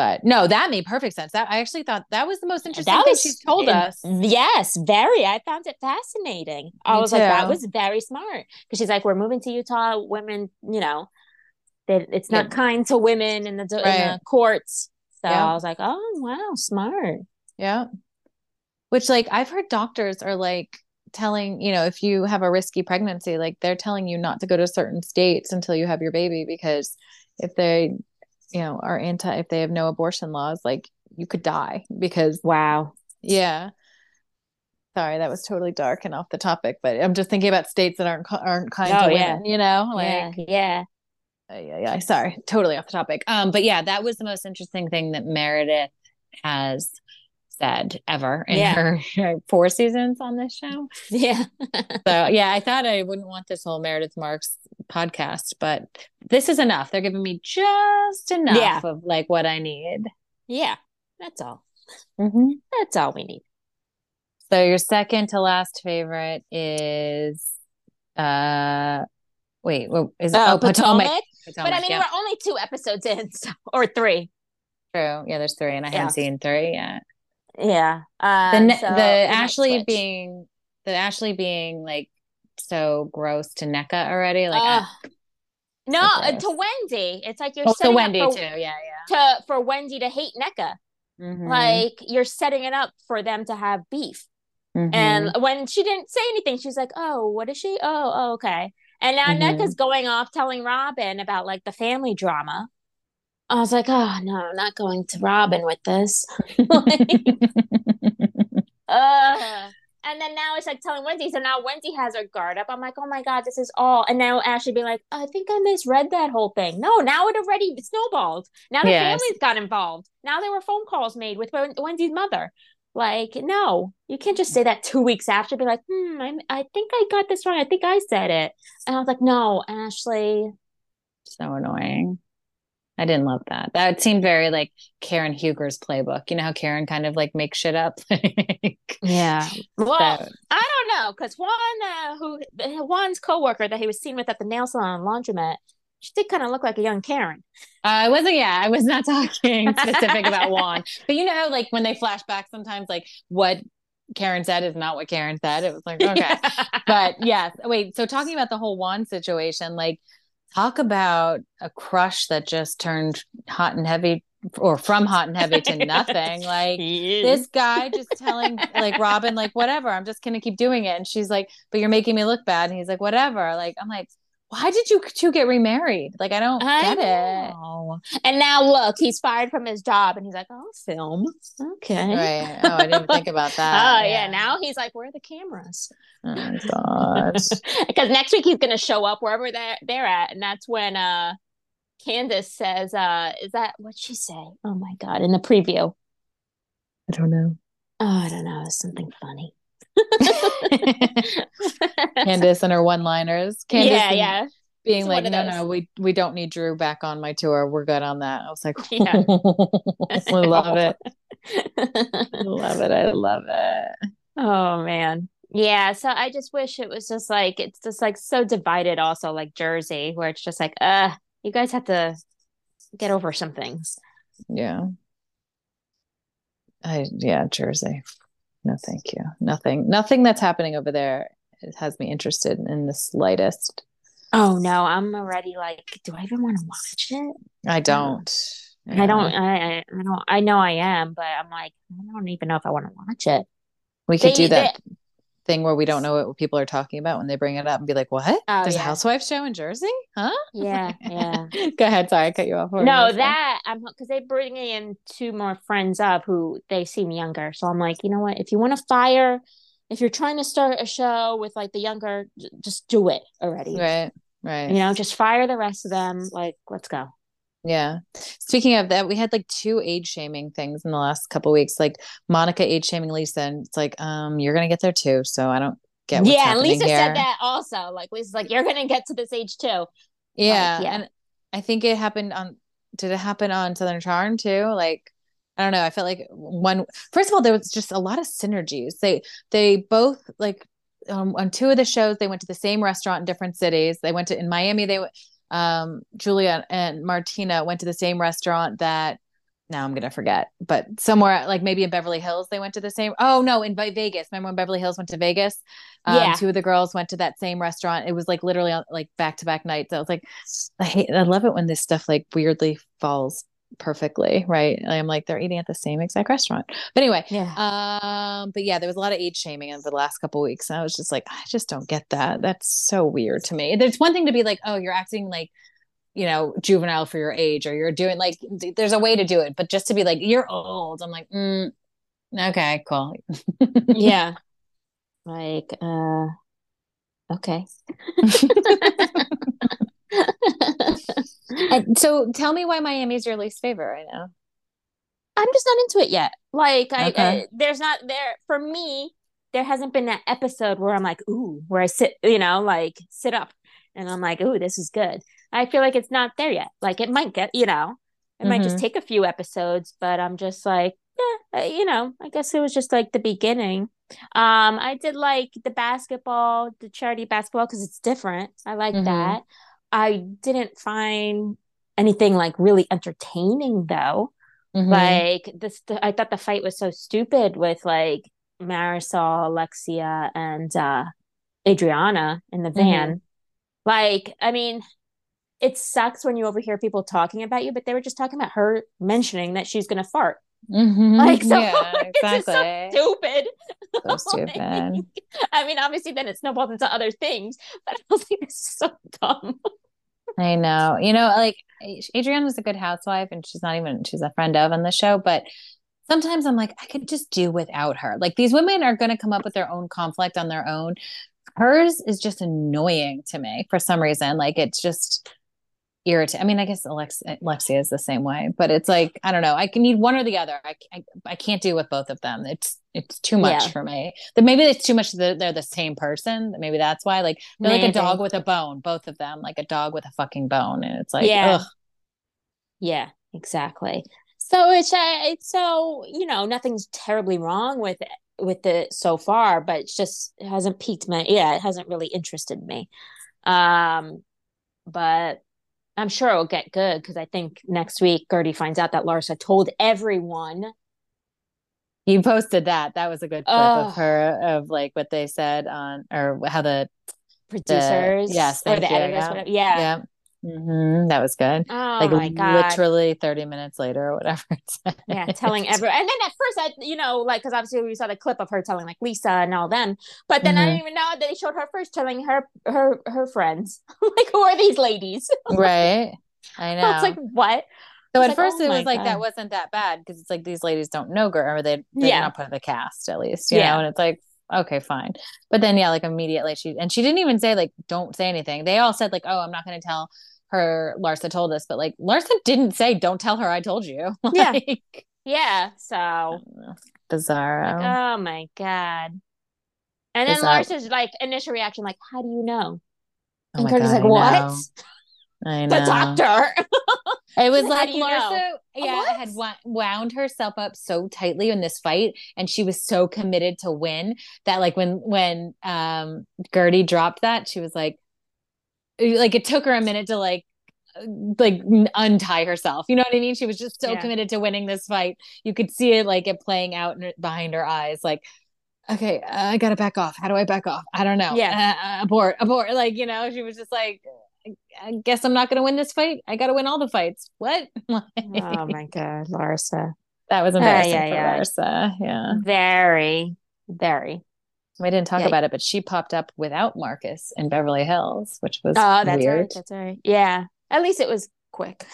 But no, that made perfect sense. That I actually thought that was the most interesting that thing was she's told us. Yes, very. I found it fascinating. I Me was like, that was very smart because she's like, we're moving to Utah. Women, you know, that it's not Yeah. kind to women in the, in the courts. So Yeah. I was like, oh wow, smart. Yeah. Which like I've heard doctors are like telling, you know, if you have a risky pregnancy, like they're telling you not to go to certain states until you have your baby because if they, you know, are anti if they have no abortion laws, like you could die because Wow. yeah. Sorry, that was totally dark and off the topic, but I'm just thinking about states that aren't aren't kind Oh, to yeah. women, you know? Like yeah, yeah. yeah, yeah, sorry, totally off the topic. Um, but yeah, that was the most interesting thing that Meredith has said ever in Yeah. her, her four seasons on this show. Yeah. So yeah, I thought I wouldn't want this whole Meredith Marks podcast, but this is enough. They're giving me just enough Yeah. of like what I need. yeah. That's all. Mm-hmm. That's all we need. So your second to last favorite is uh wait, what is Oh, oh Potomac. Potomac. Potomac, But I mean, yeah. we're only two episodes in, so, or three. true. Yeah, there's three, and I Yeah. haven't seen three yet. Yeah. the Um, ne- so the Ashley being the Ashley being like so gross to Nneka already. Like I- no, so uh, to Wendy. It's like you're oh, so setting Wendy up too. for, Yeah, to for Wendy to hate Nneka. yeah. Mhm. Like you're setting it up for them to have beef. Mhm. And when she didn't say anything, she's like, "Oh, what is she? Oh, oh okay." And now Mhm. Nneka's going off telling Robin about like the family drama. I was like, "Oh no, I'm not going to Robin with this." Ugh. And then now it's like telling Wendy. So now Wendy has her guard up. I'm like, oh my God, this is all. And now Ashley being like, I think I misread that whole thing. No, now it already snowballed. Now the Yes. families got involved. Now there were phone calls made with Wendy's mother. Like, no, you can't just say that two weeks after. Be like, hmm, I, I think I got this wrong. I think I said it. And I was like, no, Ashley. so annoying. I didn't love that. That seemed very like Karen Huger's playbook. You know how Karen kind of like makes shit up. Yeah. Well, So- I don't know because Juan, uh, who Juan's coworker that he was seen with at the nail salon and laundromat, she did kind of look like a young Karen. I wasn't, yeah, I was not talking specific about Juan. But you know, how, like when they flash back sometimes, like what Karen said is not what Karen said. It was like, okay. but yes, wait. So talking about the whole Juan situation, like talk about a crush that just turned hot and heavy or from hot and heavy to nothing. Like this guy just telling like Robin, like, whatever, I'm just gonna keep doing it. And she's like, But you're making me look bad. And he's like, Whatever. Like, I'm like, why did you two get remarried? Like, I don't I get it. know. And now look, he's fired from his job, and he's like, "Oh, film, okay." Right. Oh, I didn't think about that. Oh yeah. Now he's like, "Where are the cameras?" Oh gosh. Because next week he's gonna show up wherever they're they're at, and that's when uh Candace says, "Uh, is that what she say?" Oh my god! In the preview, I don't know. oh, I don't know, it's something funny. Candace and her one liners. Candace yeah, yeah. being It's like, no, no, we we don't need Drew back on my tour. We're good on that. I was like, Yeah. I love it. I love it. I love it. Oh man. Yeah, so I just wish it was just like it's just like so divided also like Jersey where it's just like uh you guys have to get over some things. Yeah. I yeah, Jersey. No, thank you. Nothing. Nothing that's happening over there has me interested in the slightest. Oh no, I'm already like, do I even want to watch it? I don't. I don't. I, I I don't. I know I am, but I'm like, I don't even know if I want to watch it. We could They- do that they- thing where we don't know what people are talking about when they bring it up and be like, "What? Oh, There's a housewife show in Jersey? Huh?" Yeah, yeah. Go ahead. Sorry, I cut you off. What were you No, that I'm because they bring in two more friends up who they seem younger. So I'm like, you know what? If you want to fire, if you're trying to start a show with like the younger, j- just do it already. Right. Right. You know, just fire the rest of them. Like, let's go. Yeah. Speaking of that, we had like two age shaming things in the last couple weeks. Like Monica age shaming Lisa, and it's like, um, you're gonna get there too. So I don't get what's yeah, Lisa here. said that also. Like, Lisa's like, you're gonna get to this age too. Yeah, yeah. and I think it happened on. Did it happen on Southern Charm too? Like, I don't know. I felt like one. First of all, there was just a lot of synergies. They they both like um, on two of the shows they went to the same restaurant in different cities. They went to in Miami. They went. Um, Julia and Martina went to the same restaurant that. Now I'm gonna forget, but somewhere like maybe in Beverly Hills they went to the same. Oh no, in Ve- Vegas. Remember when Beverly Hills went to Vegas? Um, Yeah. Two of the girls went to that same restaurant. It was like literally on like back to back nights. I was like, I hate, I love it when this stuff like weirdly falls perfectly, right? I'm like, they're eating at the same exact restaurant. But anyway, Yeah. um, but yeah, there was a lot of age shaming over the last couple weeks. And I was just like, I just don't get that. That's so weird to me. There's one thing to be like, oh, you're acting like, you know, juvenile for your age, or you're doing like, there's a way to do it. But just to be like, you're old, I'm like, mm, okay, cool. yeah. Like, uh, okay. And so tell me why Miami's your least favorite right now. I'm just not into it yet. Like I, Okay. I there's not there for me, there hasn't been that episode where I'm like, ooh, where I sit, you know, like sit up and I'm like, ooh, this is good. I feel like it's not there yet. Like it might get, you know, it might just Mhm. take a few episodes, but I'm just like, yeah, you know, I guess it was just like the beginning. Um, I did like the basketball, the charity basketball because it's different. I like Mhm. that. I didn't find anything like really entertaining though. Mhm. Like this, I thought the fight was so stupid with like Marisol, Alexia, and uh Adriana in the van. Like, I mean, it sucks when you overhear people talking about you, but they were just talking about her mentioning that she's gonna fart. Mhm. Like, so yeah, it's just so stupid. So stupid. Like, I mean, obviously, then it snowballed into other things, but I was like, this is so dumb. I know. You know, like Adrienne was a good housewife and she's not even she's a friend of on the show, but sometimes I'm like I could just do without her. Like these women are going to come up with their own conflict on their own. Hers is just annoying to me for some reason. Like it's just irritating. I mean, I guess Alex Alexia is the same way, but it's like I don't know. I can need one or the other. I I, I can't do with both of them. It's it's too much Yeah. for me. That maybe it's too much. That they're the same person. Maybe that's why. Like they're like a dog with a bone. Both of them, like a dog with a fucking bone, and it's like, Yeah. ugh. Yeah, exactly. So it's uh, it's so you know nothing's terribly wrong with it with it so far, but it's just it hasn't piqued my yeah it hasn't really interested me. Um, but I'm sure it'll get good because I think next week Guerdy finds out that Larsa told everyone. You posted that. That was a good clip Ugh. of her of like what they said on or how the Producers, yes, or the editors, yeah. Yeah. Yeah. hmm That was good. Oh like my God. literally 30 minutes later or whatever it said. Yeah, telling everyone. And then at first, I, you know, like, because obviously we saw the clip of her telling like Lisa and all them, but then I Mhm. didn't even know that they showed her first telling her her her friends. like, who are these ladies? right. I know. It's like, what? so at like, first oh it was like that wasn't that bad because it's like these ladies don't know girl or they they're Yeah. not part of the cast at least, you Yeah. know, and it's like okay, fine. But then yeah, like immediately she and she didn't even say like don't say anything. They all said like, "Oh, I'm not going to tell her Larsa told us." But like Larsa didn't say, "Don't tell her I told you." Yeah. Like, Yeah. So, I like, don't know. Bizarro. oh my god. And then Larsa's like initial reaction, like, how do you know? Oh And Curtis God, like, what? I know. The doctor. It was like do know? Larsa, yeah, What? had wound herself up so tightly in this fight, and she was so committed to win that, like, when when um Guerdy dropped that, she was like, like it took her a minute to like like untie herself. You know what I mean? She was just so Yeah. committed to winning this fight. You could see it like it playing out behind her eyes. Like, okay, I gotta back off. How do I back off? I don't know. Yeah. Uh, abort, abort. Like, you know, she was just like, I guess I'm not gonna win this fight. I gotta win all the fights. What? oh my god, Larsa. that was embarrassing yeah, for yeah. Larsa. Yeah. Very, very. We didn't talk Yeah. about it, but she popped up without Marcus in Beverly Hills, which was Oh, that's weird. right. That's right. Yeah. At least it was quick.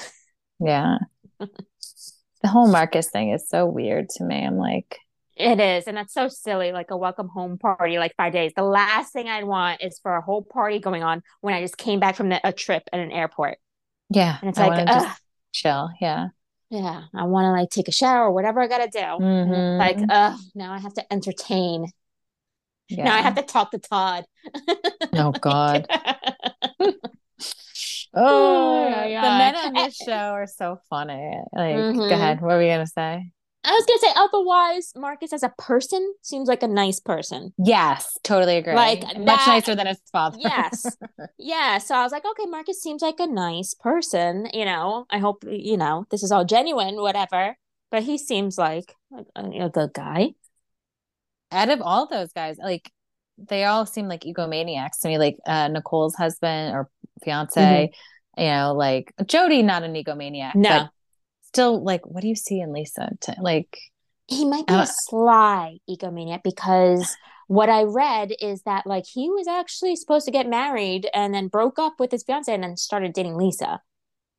Yeah. the whole Marcus thing is so weird to me. I'm like, It is, and that's so silly. Like a welcome home party, like five days. The last thing I'd want is for a whole party going on when I just came back from the, a trip at an airport, yeah. and it's I like, just chill. Yeah. yeah, I want to like take a shower, whatever I gotta do. And it's Mhm. Like, ugh, now I have to entertain. Yeah. Now I have to talk to Todd. Oh God. Oh, Oh, yeah, the men on this show are so funny. Like, Mhm. go ahead. What were we gonna say? I was gonna say, otherwise, Marcus as a person seems like a nice person. Yes, totally agree. Like, much that- nicer than his father. Yes. yeah. So I was like, okay, Marcus seems like a nice person. You know, I hope, you know, this is all genuine, whatever. But he seems like a, a good guy. Out of all those guys, like they all seem like egomaniacs to me. Like uh, Nicole's husband or fiance, you know, like Jody, not an egomaniac, No. Still, like, what do you see in Lisa? To, like, He might be Uh, a sly egomaniac because what I read is that like he was actually supposed to get married and then broke up with his fiance and then started dating Lisa.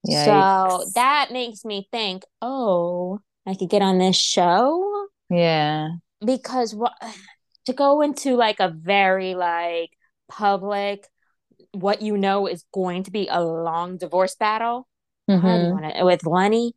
So that makes me think, oh, I could get on this show. yeah, because what to go into like a very like public what you know is going to be a long divorce battle Why do you Mhm. wanna- with Lenny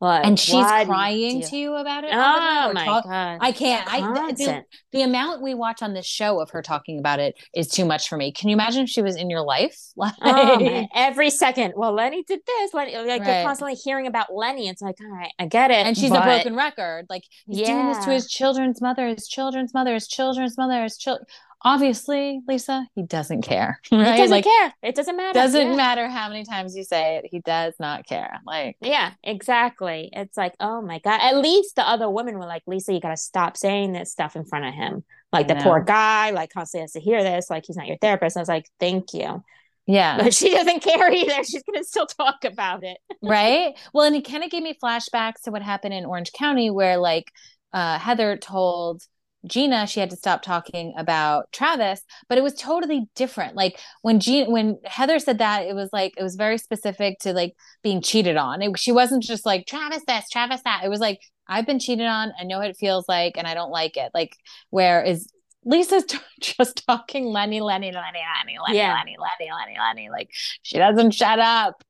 like and she's do you crying to you about it. all the time, oh my talk- god I can't. I the, the amount we watch on this show of her talking about it is too much for me. Can you imagine if she was in your life? Oh like, Oh, every second well Lenny did this Lenny like Right. you're constantly hearing about Lenny it's like all right I get it and she's but- a broken record. Like he's doing this to his children's mother, his children's mother, his children's mother, his children. Obviously, Lisa, he doesn't care. Right? he doesn't like care it doesn't matter doesn't Yeah. matter how many times you say it. He does not care. Like Yeah, exactly. It's like, oh my God. At least the other women were like, Lisa, you got to stop saying this stuff in front of him. Like the poor guy, like constantly has to hear this. Like he's not your therapist. And I was like, thank you. yeah. But she doesn't care either. She's going to still talk about it. right well and it kind of gave me flashbacks to what happened in orange county where like uh heather told gina she had to stop talking about travis but it was totally different like when gina when heather said that it was like it was very specific to like being cheated on it, she wasn't just like travis this travis that it was like i've been cheated on i know what it feels like and i don't like it like where is Lisa's just talking Lenny, Lenny, Lenny, Lenny, Lenny, Yeah. Lenny, Lenny, Lenny, Lenny. Like she doesn't shut up.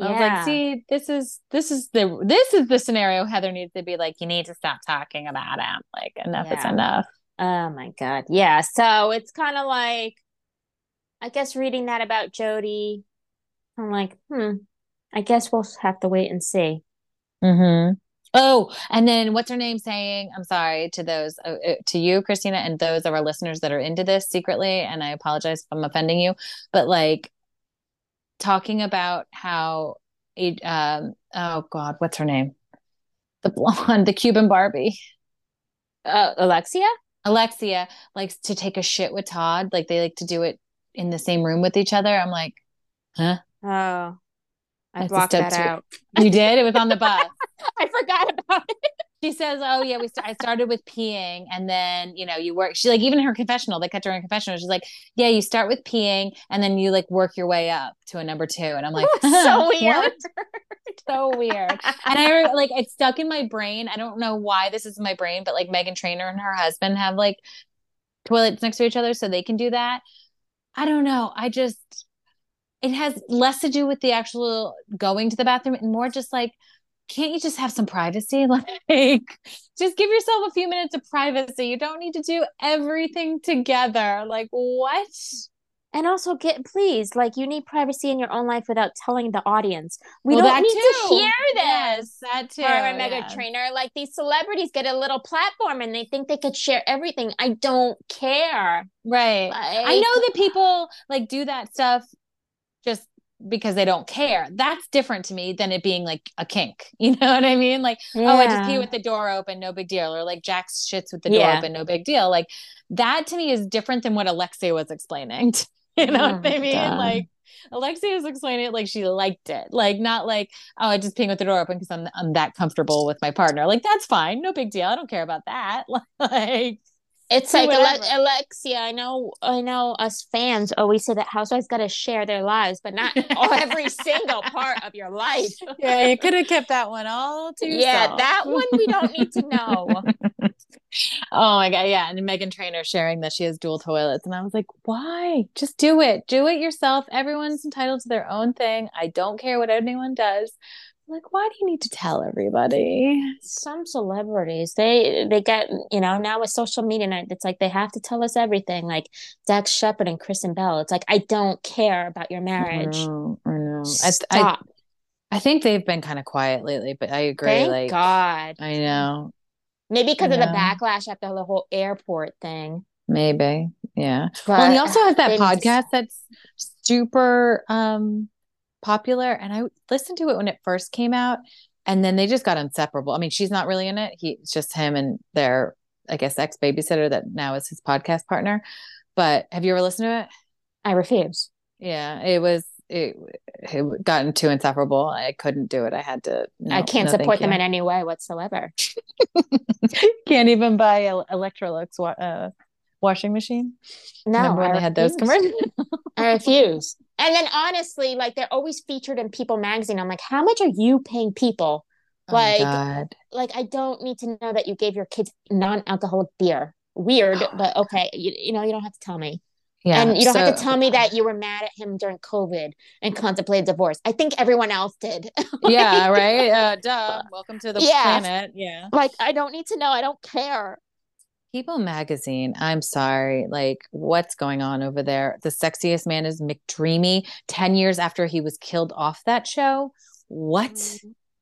I was like, Yeah. see, this is this is the this is the scenario Heather needs to be like, you need to stop talking about him. Like enough is enough. Oh my God. Yeah. So it's kind of like, I guess reading that about Jody, I'm like, hmm, I guess we'll have to wait and see. Mm-hmm. Oh, and then what's her name saying? I'm sorry to those uh, uh, to you, Christina, and those of our listeners that are into this secretly, and I apologize if I'm offending you, but like talking about how it um oh god, what's her name? The blonde, the Cuban Barbie. Uh, Alexia? Alexia likes to take a shit with Todd. Like they like to do it in the same room with each other. I'm like, huh? Oh, I blocked that out. You did? It was on the bus. I forgot about it. She says, "Oh yeah, we st- I started with peeing, and then you know you work." She like even in her confessional, they cut her in confessional. She's like, "Yeah, you start with peeing, and then you like work your way up to a number two. And I'm like, so weird. So weird. And I like it's stuck in my brain. I don't know why this is in my brain, but like Meghan Trainor and her husband have like toilets next to each other, so they can do that. I don't know. I just it has less to do with the actual going to the bathroom and more just like can't you just have some privacy like just give yourself a few minutes of privacy you don't need to do everything together like what And also get please, like you need privacy in your own life without telling the audience. We Well, don't need too. to hear this. yes that too Or a mega yeah. trainer, like these celebrities get a little platform and they think they could share everything. I don't care. right Like, i know that people like do that stuff just because they don't care. That's different to me than it being like a kink. You know what I mean? Like, oh, I just pee with the door open, no big deal. Or like Jack's shits with the door Yeah. open, no big deal. Like that to me is different than what Alexia was explaining. you know Oh what I oh, mean? God. Like Alexia was explaining it like she liked it. Like not like, oh, I just peeing with the door open because I'm I'm that comfortable with my partner. Like that's fine, no big deal. I don't care about that. like It's like Ale- Alexia. I know. I know. Us fans always say that housewives got to share their lives, but not every single part of your life. yeah, you could have kept that one all to Yeah, yourself. that one we don't need to know. oh my god, yeah. And Meghan Trainor sharing that she has dual toilets. And I was like, why? Just do it. Do it yourself. Everyone's entitled to their own thing. I don't care what anyone does. Like, why do you need to tell everybody? Some celebrities, they they get you know now with social media, and it's like they have to tell us everything. Like Dax Shepard and Kristen Bell. It's like I don't care about your marriage. I know. I know. I, I, Stop. I think they've been kind of quiet lately, but I agree. Thank like, God. I know. Maybe because of the backlash after the whole airport thing. Maybe. Yeah. But well, he also has that podcast that's super um popular and I listened to it when it first came out and then they just got inseparable. I mean, she's not really in it. He it's just him and their I guess ex babysitter that now is his podcast partner. But have you ever listened to it? I refuse. Yeah, it was it it gotten too inseparable. I couldn't do it. I had to I can't no, support them you. in any way whatsoever. Can't even buy Electrolux uh, washing machine. No, Remember when I they had those commercials? I refuse. And then honestly, like they're always featured in People magazine. I'm like, how much are you paying people? Oh Like. Like, I don't need to know that you gave your kids non-alcoholic beer. Weird, but okay. You, you know, you don't have to tell me. Yeah. and you don't have to tell me that you were mad at him during COVID and contemplated divorce. I think everyone else did. yeah, right. Uh, duh. Welcome to the Yeah. planet. Yeah. like, I don't need to know. I don't care. People magazine. I'm sorry. Like, what's going on over there? The sexiest man is McDreamy. 10 years after he was killed off that show. What? Mm,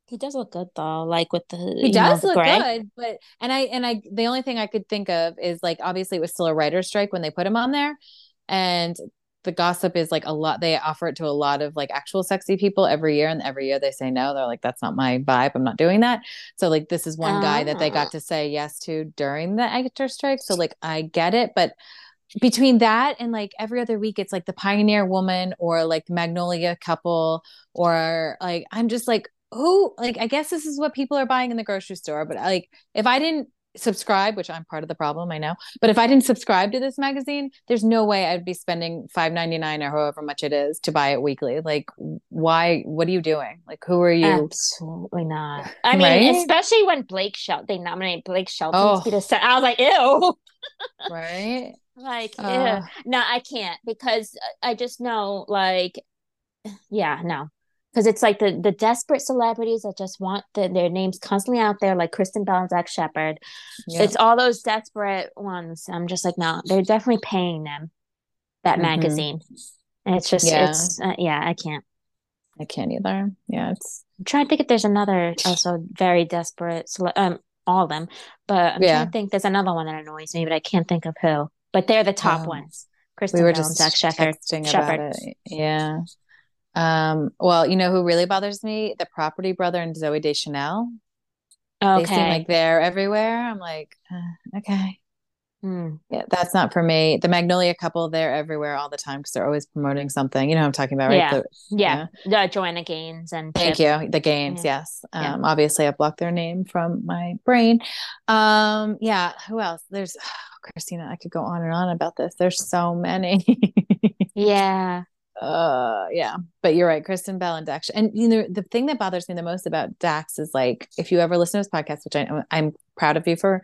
he does look good though, like with the He you know, does look gray. good, but and I and I the only thing I could think of is like obviously it was still a writer's strike when they put him on there. And the gossip is like a lot they offer it to a lot of like actual sexy people every year and every year they say no. They're like that's not my vibe. I'm not doing that. So like this is one guy that they Ah. got to say yes to during the actor strike. So like i get it but between that and like every other week it's like the pioneer woman or like magnolia couple or like i'm just like who? Like i guess this is what people are buying in the grocery store but like if i didn't subscribe which i'm part of the problem i know but if i didn't subscribe to this magazine there's no way i'd be spending 5.99 or however much it is to buy it weekly like why what are you doing like who are you Absolutely not. I mean, Right? especially when Blake Shelton, they nominate Blake Shelton Oh. to be the set. I was like, ew. right Like, Uh. ew. No, I can't because I just know, like, yeah, no. Because it's like the the desperate celebrities that just want the, their names constantly out there, like Kristen Bell and Zach Shepard. yeah. It's all those desperate ones. I'm just like, no, they're definitely paying them that Mhm. magazine. And it's just, Yeah. it's, uh, yeah, I can't. i can't either yeah it's I'm trying to think if there's another also very desperate, cele- um, all of them, but I'm Yeah. trying to think there's another one that annoys me, but I can't think of who. But they're the top Um, ones. Kristen we were Bell just Zach Shepard. texting Shepard. about it. Yeah. Um, well, you know who really bothers me? The property brother and Zooey Deschanel. Okay. They seem like they're everywhere. I'm like, uh, okay. Hmm. Yeah, that's not for me. The Magnolia couple, they're everywhere all the time because they're always promoting something. You know what I'm talking about, right? Yeah. The- Yeah. Uh, Joanna Gaines and Thank Chip. you. The Gaines, Yeah. yes. Yeah. Um, obviously I blocked their name from my brain. Um, yeah, who else? There's Christina, I could go on and on about this. There's so many. Yeah. Uh yeah but you're right kristen bell and dax and you know the thing that bothers me the most about dax is like if you ever listen to his podcast which I, i'm proud of you for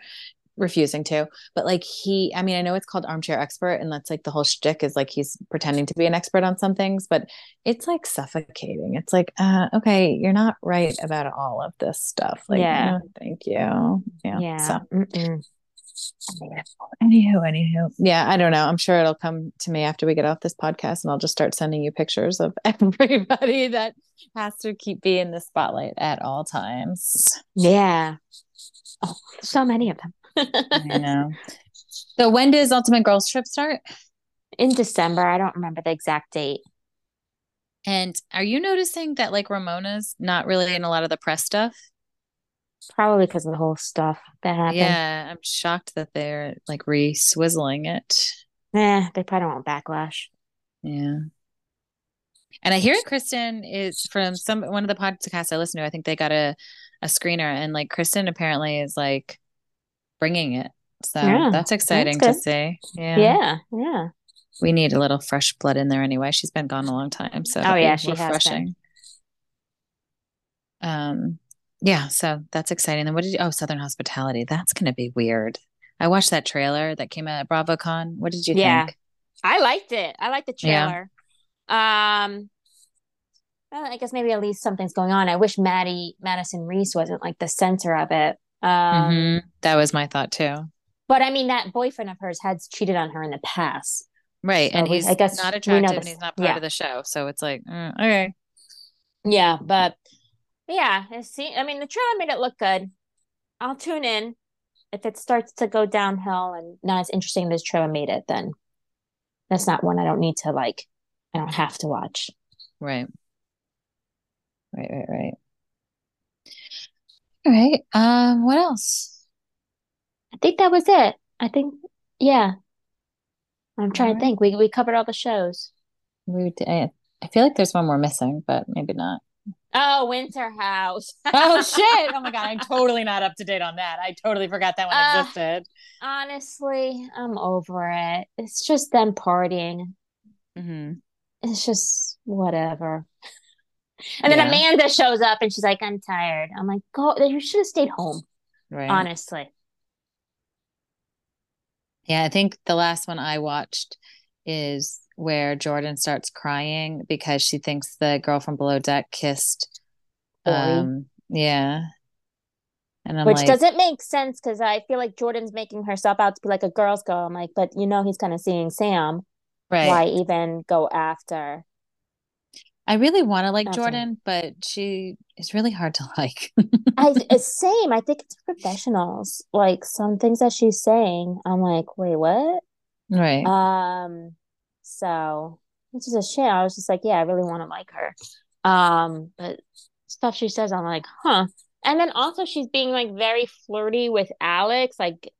refusing to but like he i mean i know it's called armchair expert and that's like the whole shtick is like he's pretending to be an expert on some things but it's like suffocating it's like uh okay you're not right about all of this stuff like Yeah. no, thank you yeah, Yeah. so Mm-mm. Anywho, anywho. Yeah, I don't know. I'm sure it'll come to me after we get off this podcast and I'll just start sending you pictures of everybody that has to keep being the spotlight at all times. Yeah. Oh, so many of them. I know. So when does Ultimate Girls Trip start? In December. I don't remember the exact date. And are you noticing that like Ramona's not really in a lot of the press stuff? Probably because of the whole stuff that happened. Yeah, I'm shocked that they're like re-swizzling it. Eh, they probably don't want backlash. Yeah. And I hear Kristen is from some one of the podcasts I listen to. I think they got a a screener, and like Kristen apparently is like bringing it. So Yeah, that's exciting that's to see. Yeah. Yeah, yeah. We need a little fresh blood in there anyway. She's been gone a long time, so Oh, yeah, she has been. refreshing. Um, yeah, so that's exciting. Then what did you? Oh, Southern Hospitality. That's going to be weird. I watched that trailer that came out at BravoCon. What did you Yeah. think? I liked it. I liked the Yeah. trailer. Um, well, I guess maybe at least something's going on. I wish Maddie Madison Reese wasn't like the center of it. Um, Mhm. That was my thought too. but I mean that boyfriend of hers had cheated on her in the past. Right, and So we- he's I guess not we know attractive, and he's not part yeah. of the show. So it's like, mm, okay, Yeah, but yeah, it see, I mean the trailer made it look good. I'll tune in. If it starts to go downhill and not as interesting as trailer made it, then that's not one I don't need to like. I don't have to watch. right, right, right, right. All right. Um, what else? I think that was it. I think, yeah. I'm trying Alright. to think. We we covered all the shows. We d- I I feel like there's one more missing, but maybe not. Oh, Winter House. Oh shit! Oh my god, I'm totally not up to date on that. I totally forgot that one Uh, existed. Honestly, I'm over it. It's just them partying. hmm It's just whatever. And then Amanda shows up and she's like, I'm tired. I'm like, go, you should have stayed home, Right. honestly. Yeah, I think the last one I watched is where Jordan starts crying because she thinks the girl from Below Deck kissed. Um, yeah. And I'm Which like, doesn't make sense because I feel like Jordan's making herself out to be like a girl's girl. I'm like, but you know, he's kind of seeing Sam. right. Why even go after? I really want to like. Jordan, but she is really hard to like. I same. I think it's professionals. Like some things that she's saying, I'm like, wait, what? Right. Um, so which is a shame. I was just like, yeah, I really want to like her. Um, but stuff she says, I'm like, huh. And then also she's being like very flirty with Alex. Like,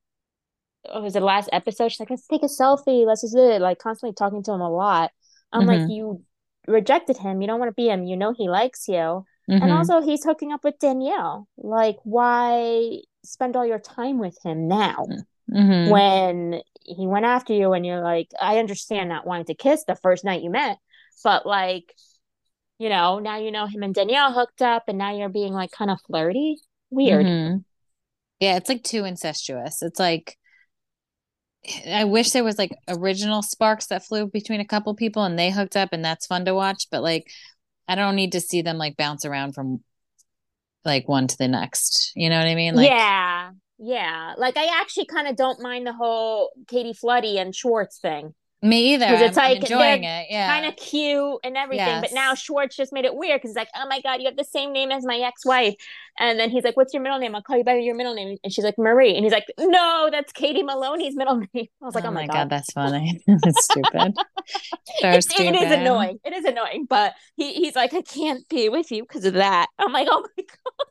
oh, was the last episode? She's like, let's take a selfie. Let's just do it. Like constantly talking to him a lot. I'm like, Mhm. you rejected him. You don't want to be him. You know he likes you. And Mhm. also he's hooking up with Danielle. Like, why spend all your time with him now? Mhm. when he went after you and you're like i understand not wanting to kiss the first night you met but like you know now you know him and danielle hooked up and now you're being like kind of flirty weird Mhm. Yeah, it's like too incestuous. It's like I wish there was like original sparks that flew between a couple people and they hooked up and that's fun to watch, but like I don't need to see them like bounce around from like one to the next. You know what I mean? Like yeah yeah like i actually kind of don't mind the whole katie floody and schwartz thing me either. 'Cause it's I'm, I'm like enjoying they're it. Yeah. kind of cute and everything but now schwartz just made it weird because he's like oh my god you have the same name as my ex-wife and then he's like what's your middle name i'll call you by your middle name and she's like marie and he's like no that's katie maloney's middle name i was like oh, oh my god, that's funny. That's stupid. So It- it is annoying. It is annoying, but he, he's like, I can't be with you because of that. I'm like, oh my god,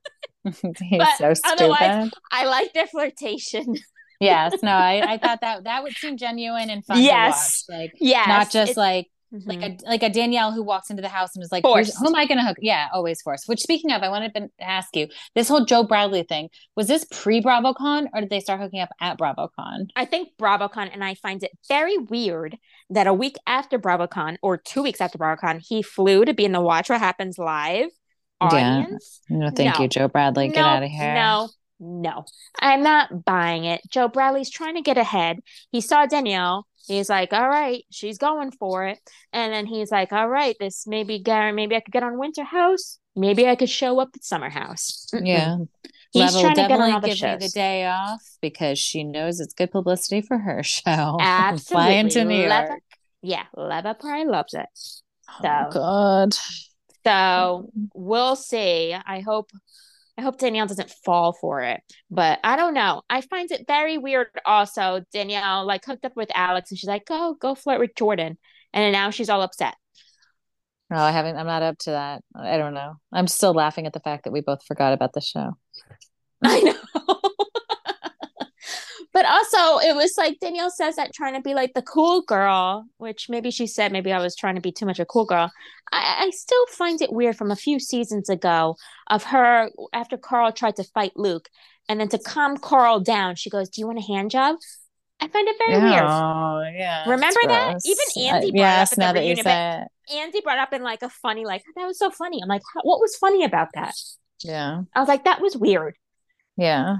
He's But so otherwise- I like their flirtation. Yes, no, I, I thought that that would seem genuine and fun Yes. to watch. Like yes, not just it's- like Mhm. like a like a Danielle who walks into the house and is like, who am I going to hook? Yeah, always forced. Which speaking of, I wanted to ask you, this whole Joe Bradley thing was this pre BravoCon or did they start hooking up at BravoCon? I think BravoCon, and I find it very weird that a week after BravoCon or two weeks after BravoCon, he flew to be in the Watch What Happens live Yeah. No, thank No. you, Joe Bradley. Get no, out of here. No, no, I'm not buying it. Joe Bradley's trying to get ahead. He saw Danielle. He's like, all right, she's going for it. And then he's like, all right, this maybe Gary, maybe I could get on Winter House. Maybe I could show up at Summer House. Mm-mm. Yeah. He's Leva will trying to get on all the give me the day off because she knows it's good publicity for her show. Absolutely. Flying to New Leva- York. Yeah, Leva probably loves it. Oh, So- God. So mm-hmm. we'll see. I hope I hope Danielle doesn't fall for it. But I don't know. I find it very weird also. Danielle like hooked up with Alex and she's like, go, go flirt with Jordan. And now she's all upset. No, I haven't. I'm not up to that. I don't know. I'm still laughing at the fact that we both forgot about the show. I know. But also, it was like Danielle says that trying to be like the cool girl, which maybe she said maybe I was trying to be too much a cool girl. I, I still find it weird from a few seasons ago of her after Carl tried to fight Luke, and then to calm Carl down, she goes, "Do you want a hand job?" I find it very weird. Oh, yeah. Remember that? gross. Even Uh, Andy brought yes, up the now that you reunion, say it. Andy brought up in like a funny, like that was so funny. I'm like, what was funny about that? Yeah. I was like, that was weird. Yeah.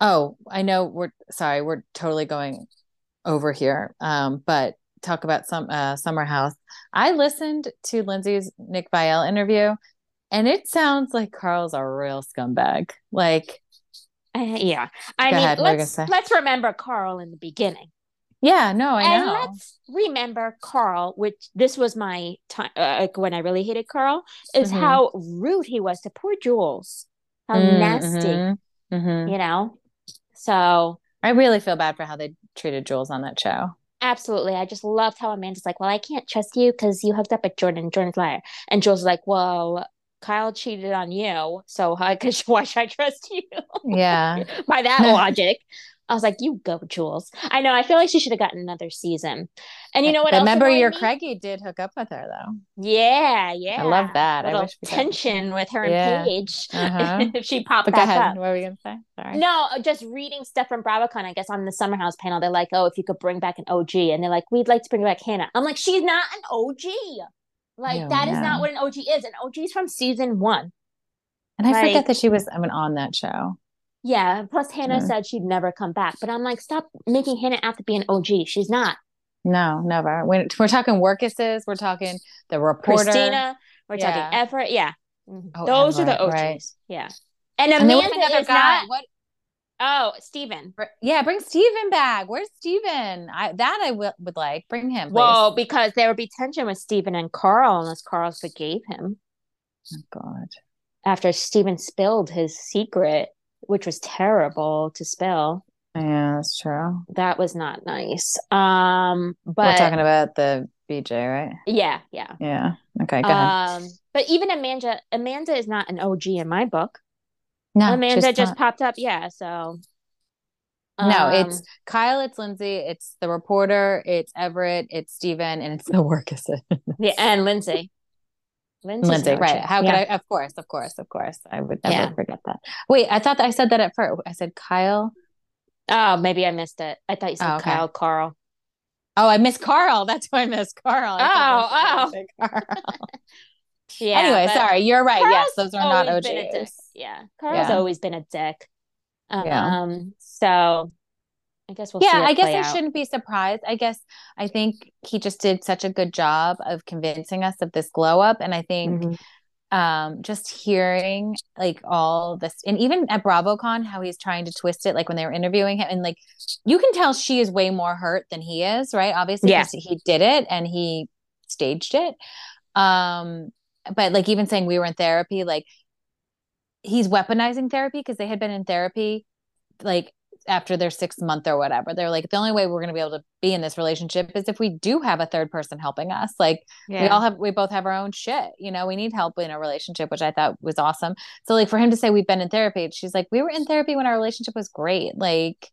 Oh, I know we're sorry, we're totally going over here. Um, but talk about some uh Summer House. I listened to Lindsay's Nick Viall interview, and it sounds like Carl's a real scumbag. Like, Uh, yeah, I mean, ahead, what were you let's let's remember Carl in the beginning, yeah, no, I know and know. let's remember Carl, which this was my time uh, when I really hated Carl, is Mhm. how rude he was to poor Jules, how Mm, nasty, mhm, mhm. you know. So I really feel bad for how they treated Jules on that show. absolutely, I just loved how Amanda's like, well, I can't trust you because you hooked up with Jordan, Jordan's liar, and Jules is like, well. Kyle cheated on you, so I, cause why should I trust you? Yeah. by that logic. I was like, you go, Jules. I know. I feel like she should have gotten another season. And you know what? Remember your me? Craigie did hook up with her though. Yeah, yeah. I love that. I Little wish tension with her Yeah. and Paige. Uh-huh. if she popped But back ahead. up. What were we gonna say? Sorry. No, just reading stuff from BravoCon, I guess on the Summer House panel, they're like, oh, if you could bring back an OG. And they're like, we'd like to bring back Hannah. I'm like, she's not an OG. Like, that is yeah. not what an OG is. An OG is from season one. And I Like- forget that she was I mean on that show. Yeah. Plus, Hannah Mm. said she'd never come back. But I'm like, stop making Hannah out to be an OG. She's not. No, never. When we're talking Wirkuses, we're talking the reporter. Christina. We're Yeah. talking Everett. Yeah. Mhm. Oh, Those are the OGs. right. Yeah. And And Amanda another is guy. not. What? Oh, Steven. Yeah, bring Steven back. Where's Steven? I that I would like. Bring him. Please. Well, because there would be tension with Steven and Carl unless Carl forgave him Oh, God. after Steven spilled his secret, which was terrible to spill. Yeah, that's true. That was not nice. Um, but we're talking about the BJ, right? yeah, yeah. Yeah. Okay, go ahead. Um, but even Amanda, Amanda is not an OG in my book. No, Amanda just not. popped up, yeah. So No, um, it's Kyle, it's Lindsay, it's the reporter, it's Everett, it's Steven, and it's the Wirkuses. yeah, and Lindsay. Lindsay's Lindsay, right. How could I? Of course, of course, of course. I would never Yeah. forget that. Wait, I thought I said that at first. I said Kyle. Oh, maybe I missed it. I thought you said Oh, okay. Kyle Carl. Oh, I missed Carl. That's why I missed Carl. I Oh, that's why I said Carl. Yeah. anyway, sorry. You're right. yes, those are not always been a dick. OGs. Yeah. Carl's Yeah. always been a dick. Um, Yeah. so I guess we'll see yeah, I guess I out. shouldn't be surprised. I guess I think he just did such a good job of convincing us of this glow up. And I think Mhm. um just hearing like all this and even at BravoCon how he's trying to twist it like when they were interviewing him and like you can tell she is way more hurt than he is right obviously Yeah. he did it and he staged it um but like even saying we were in therapy like he's weaponizing therapy because they had been in therapy like after their sixth month or whatever. They're like the only way we're going to be able to be in this relationship is if we do have a third person helping us. Like we all have we both have our own shit you know we need help in a relationship which i thought was awesome. So like for him to say we've been in therapy she's like we were in therapy when our relationship was great. Like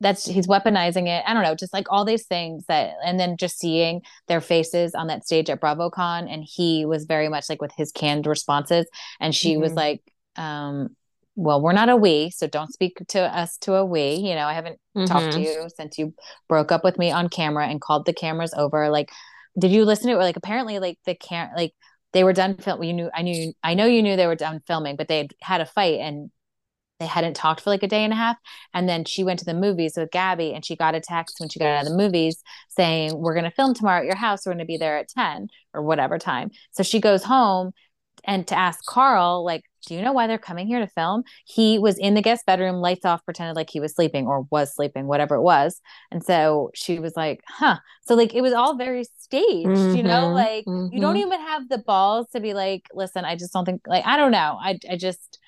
that's he's weaponizing it. I don't know just like all these things that and then just seeing their faces on that stage at bravocon and he was very much like with his canned responses and she was Mhm. like um well we're not a we so don't speak to us to a we you know i haven't talked to Mhm. you since you broke up with me on camera and called the cameras over like did you listen to it Or like apparently like the cam like they were done film you knew i knew i know you knew they were done filming but they had had a fight and they hadn't talked for like a day and a half and then she went to the movies with gabby and she got a text when she got out of the movies saying we're going to film tomorrow at your house we're going to be there at 10 or whatever time so she goes home and to ask carl like do you know why they're coming here to film? He was in the guest bedroom lights off pretended like he was sleeping or was sleeping whatever it was. And so she was like huh. So like it was all very staged you know Mhm, like you don't mhm. even have the balls to be like listen i just don't think like i don't know. I i just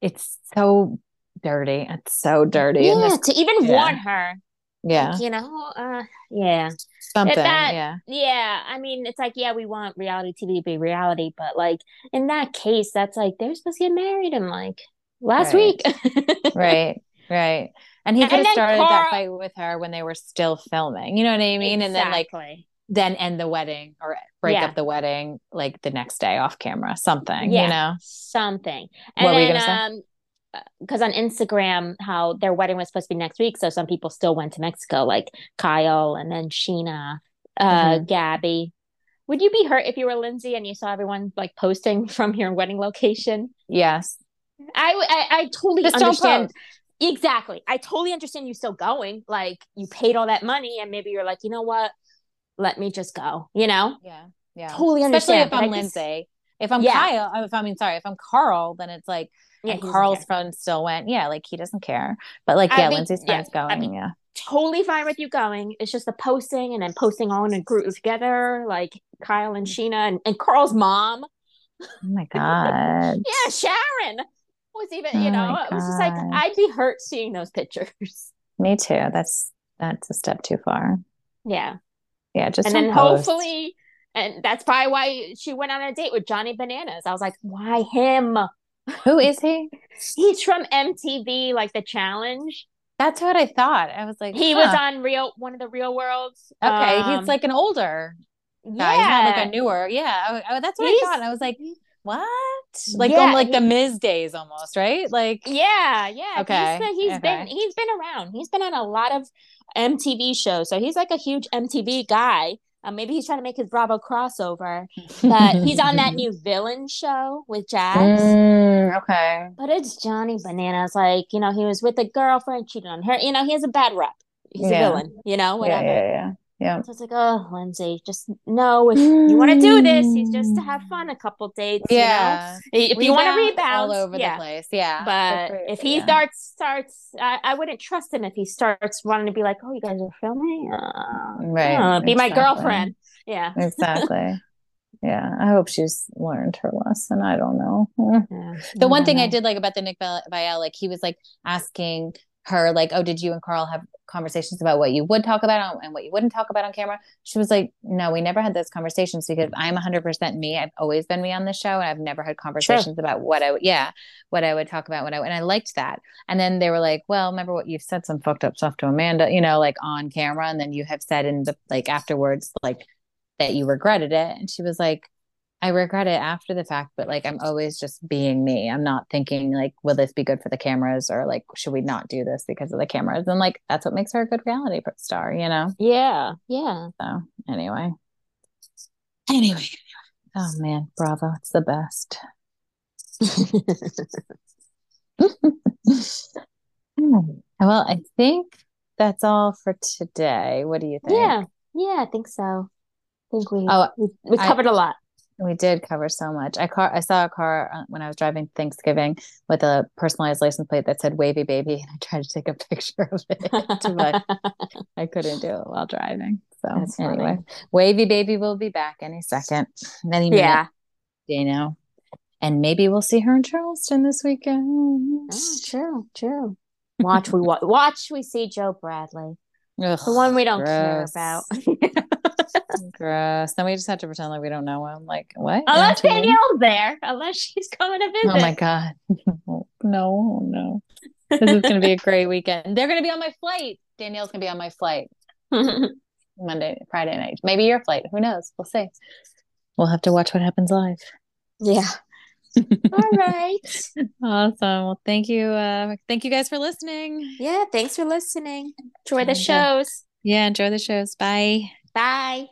it's so dirty. It's so dirty Yeah, this to even yeah. warn her Yeah. Like, you know, uh, yeah. Something. that- yeah. Yeah, I mean, it's like, yeah, we want reality TV to be reality, but like in that case, that's like they're supposed to get married in like last Right. week. Right. Right. And he could have started Carl- that fight with her when they were still filming. You know what I mean? And then like Exactly. then end the wedding or break Yeah. up the wedding like the next day off camera. Something, Yeah. you know? something. What And you then, um, because on Instagram, how their wedding was supposed to be next week, so some people still went to Mexico, like Kyle and then Sheena, uh, Mhm. Gabby. Would you be hurt if you were Lindsay and you saw everyone like posting from your wedding location? Yes. I I, I totally Just understand. Exactly. I totally understand you still going. Like you paid all that money, and maybe you're like, you know what? Let me just go. You know, Yeah. Yeah. totally Especially if I'm I just- Lindsay. If I'm Yeah. Kyle, if I mean sorry, if I'm Carl, then it's like Yeah, and Carl's friend still went. Yeah, like he doesn't care. But like, yeah, be- Lindsay's yeah, friend's going. I'd be- yeah. totally fine with you going. It's just the posting and then posting all in a group together, like Kyle and Sheena and, and Carl's mom. Oh my God. Yeah, Sharon was even, you Oh know, it was just like I'd be hurt seeing those pictures. Me too. That's that's a step too far. Yeah. Yeah, just and then post. hopefully and that's probably why she went on a date with Johnny Bananas. I was like, why him? Who is he? He's from MTV, like the challenge. That's what I thought. I was like, He was on real one of the real worlds. Okay, Um, he's like an older guy. He's not like a newer. Yeah, I, I- that's what He's- I thought. And I was like, what? Like Yeah, like he- the Miz days almost, right? Like Yeah, yeah. Okay, He's, he's been he's been around. He's been on a lot of MTV shows. So he's like a huge MTV guy. Uh, maybe he's trying to make his Bravo crossover. But he's on that new villain show with Jax. Mm, okay. But it's Johnny Bananas. Like, you know, he was with a girlfriend, cheated on her. You know, he has a bad rep. He's Yeah. a villain, you know, Yeah, whatever. yeah, yeah. Yeah. So it's like, oh, Lindsay, just know if you want to do this, he's just to have fun a couple dates. Yeah. You know? If you want to Rebound all over yeah. the place. Yeah. But for if he yeah. starts starts, I, I wouldn't trust him if he starts wanting to be like, "Oh, you guys are filming, uh, Right, uh, be my girlfriend." Yeah, Exactly. yeah. I hope she's learned her lesson. I don't know. Yeah. The one thing I did like about the Nick Viall, like he was like asking her, like, "Oh, did you and Carl have conversations about what you would talk about on, and what you wouldn't talk about on camera?" She was like, "No, we never had those conversations because I'm 100% me. I've always been me on this show, and I've never had conversations about what I would, yeah, what I would talk about when I and I liked that. And then they were like, "Well, remember what you've said some fucked up stuff to Amanda, you know, like on camera, and then you have said in the like afterwards, like that you regretted it." And she was like. I regret it after the fact, but like I'm always just being me. I'm not thinking like, will this be good for the cameras or like, should we not do this because of the cameras? And like, that's what makes her a good reality star, you know? Yeah, yeah. So anyway. Anyway. Oh man, bravo. It's the best. well, I think that's all for today. What do you think? yeah, yeah. I think so. I think we Oh, we, we covered a lot. We did cover so much. I car I saw a car uh, when I was driving Thanksgiving with a personalized license plate that said "Wavy Baby," and I tried to take a picture of it, but I couldn't do it while driving. So anyway, "Wavy Baby" will be back any second, any minute, yeah. you know, and maybe we'll see her in Charleston this weekend. Oh, true, true. Watch we wa- watch we see Joe Bradley, Ugh, the one we don't care about. Gross. Then we just have to pretend like we don't know him. Like what? Unless MTV? Danielle's there, unless she's coming to visit. Oh my god. no, no. This is going to be a great weekend. They're going to be on my flight. Danielle's going to be on my flight Monday, Friday night. Maybe your flight. Who knows? We'll see. We'll have to watch what happens live. yeah. All right. Awesome. Well, thank you. Uh, thank you guys for listening. Yeah. Thanks for listening. Enjoy the shows. Yeah, enjoy the shows. Bye. Bye.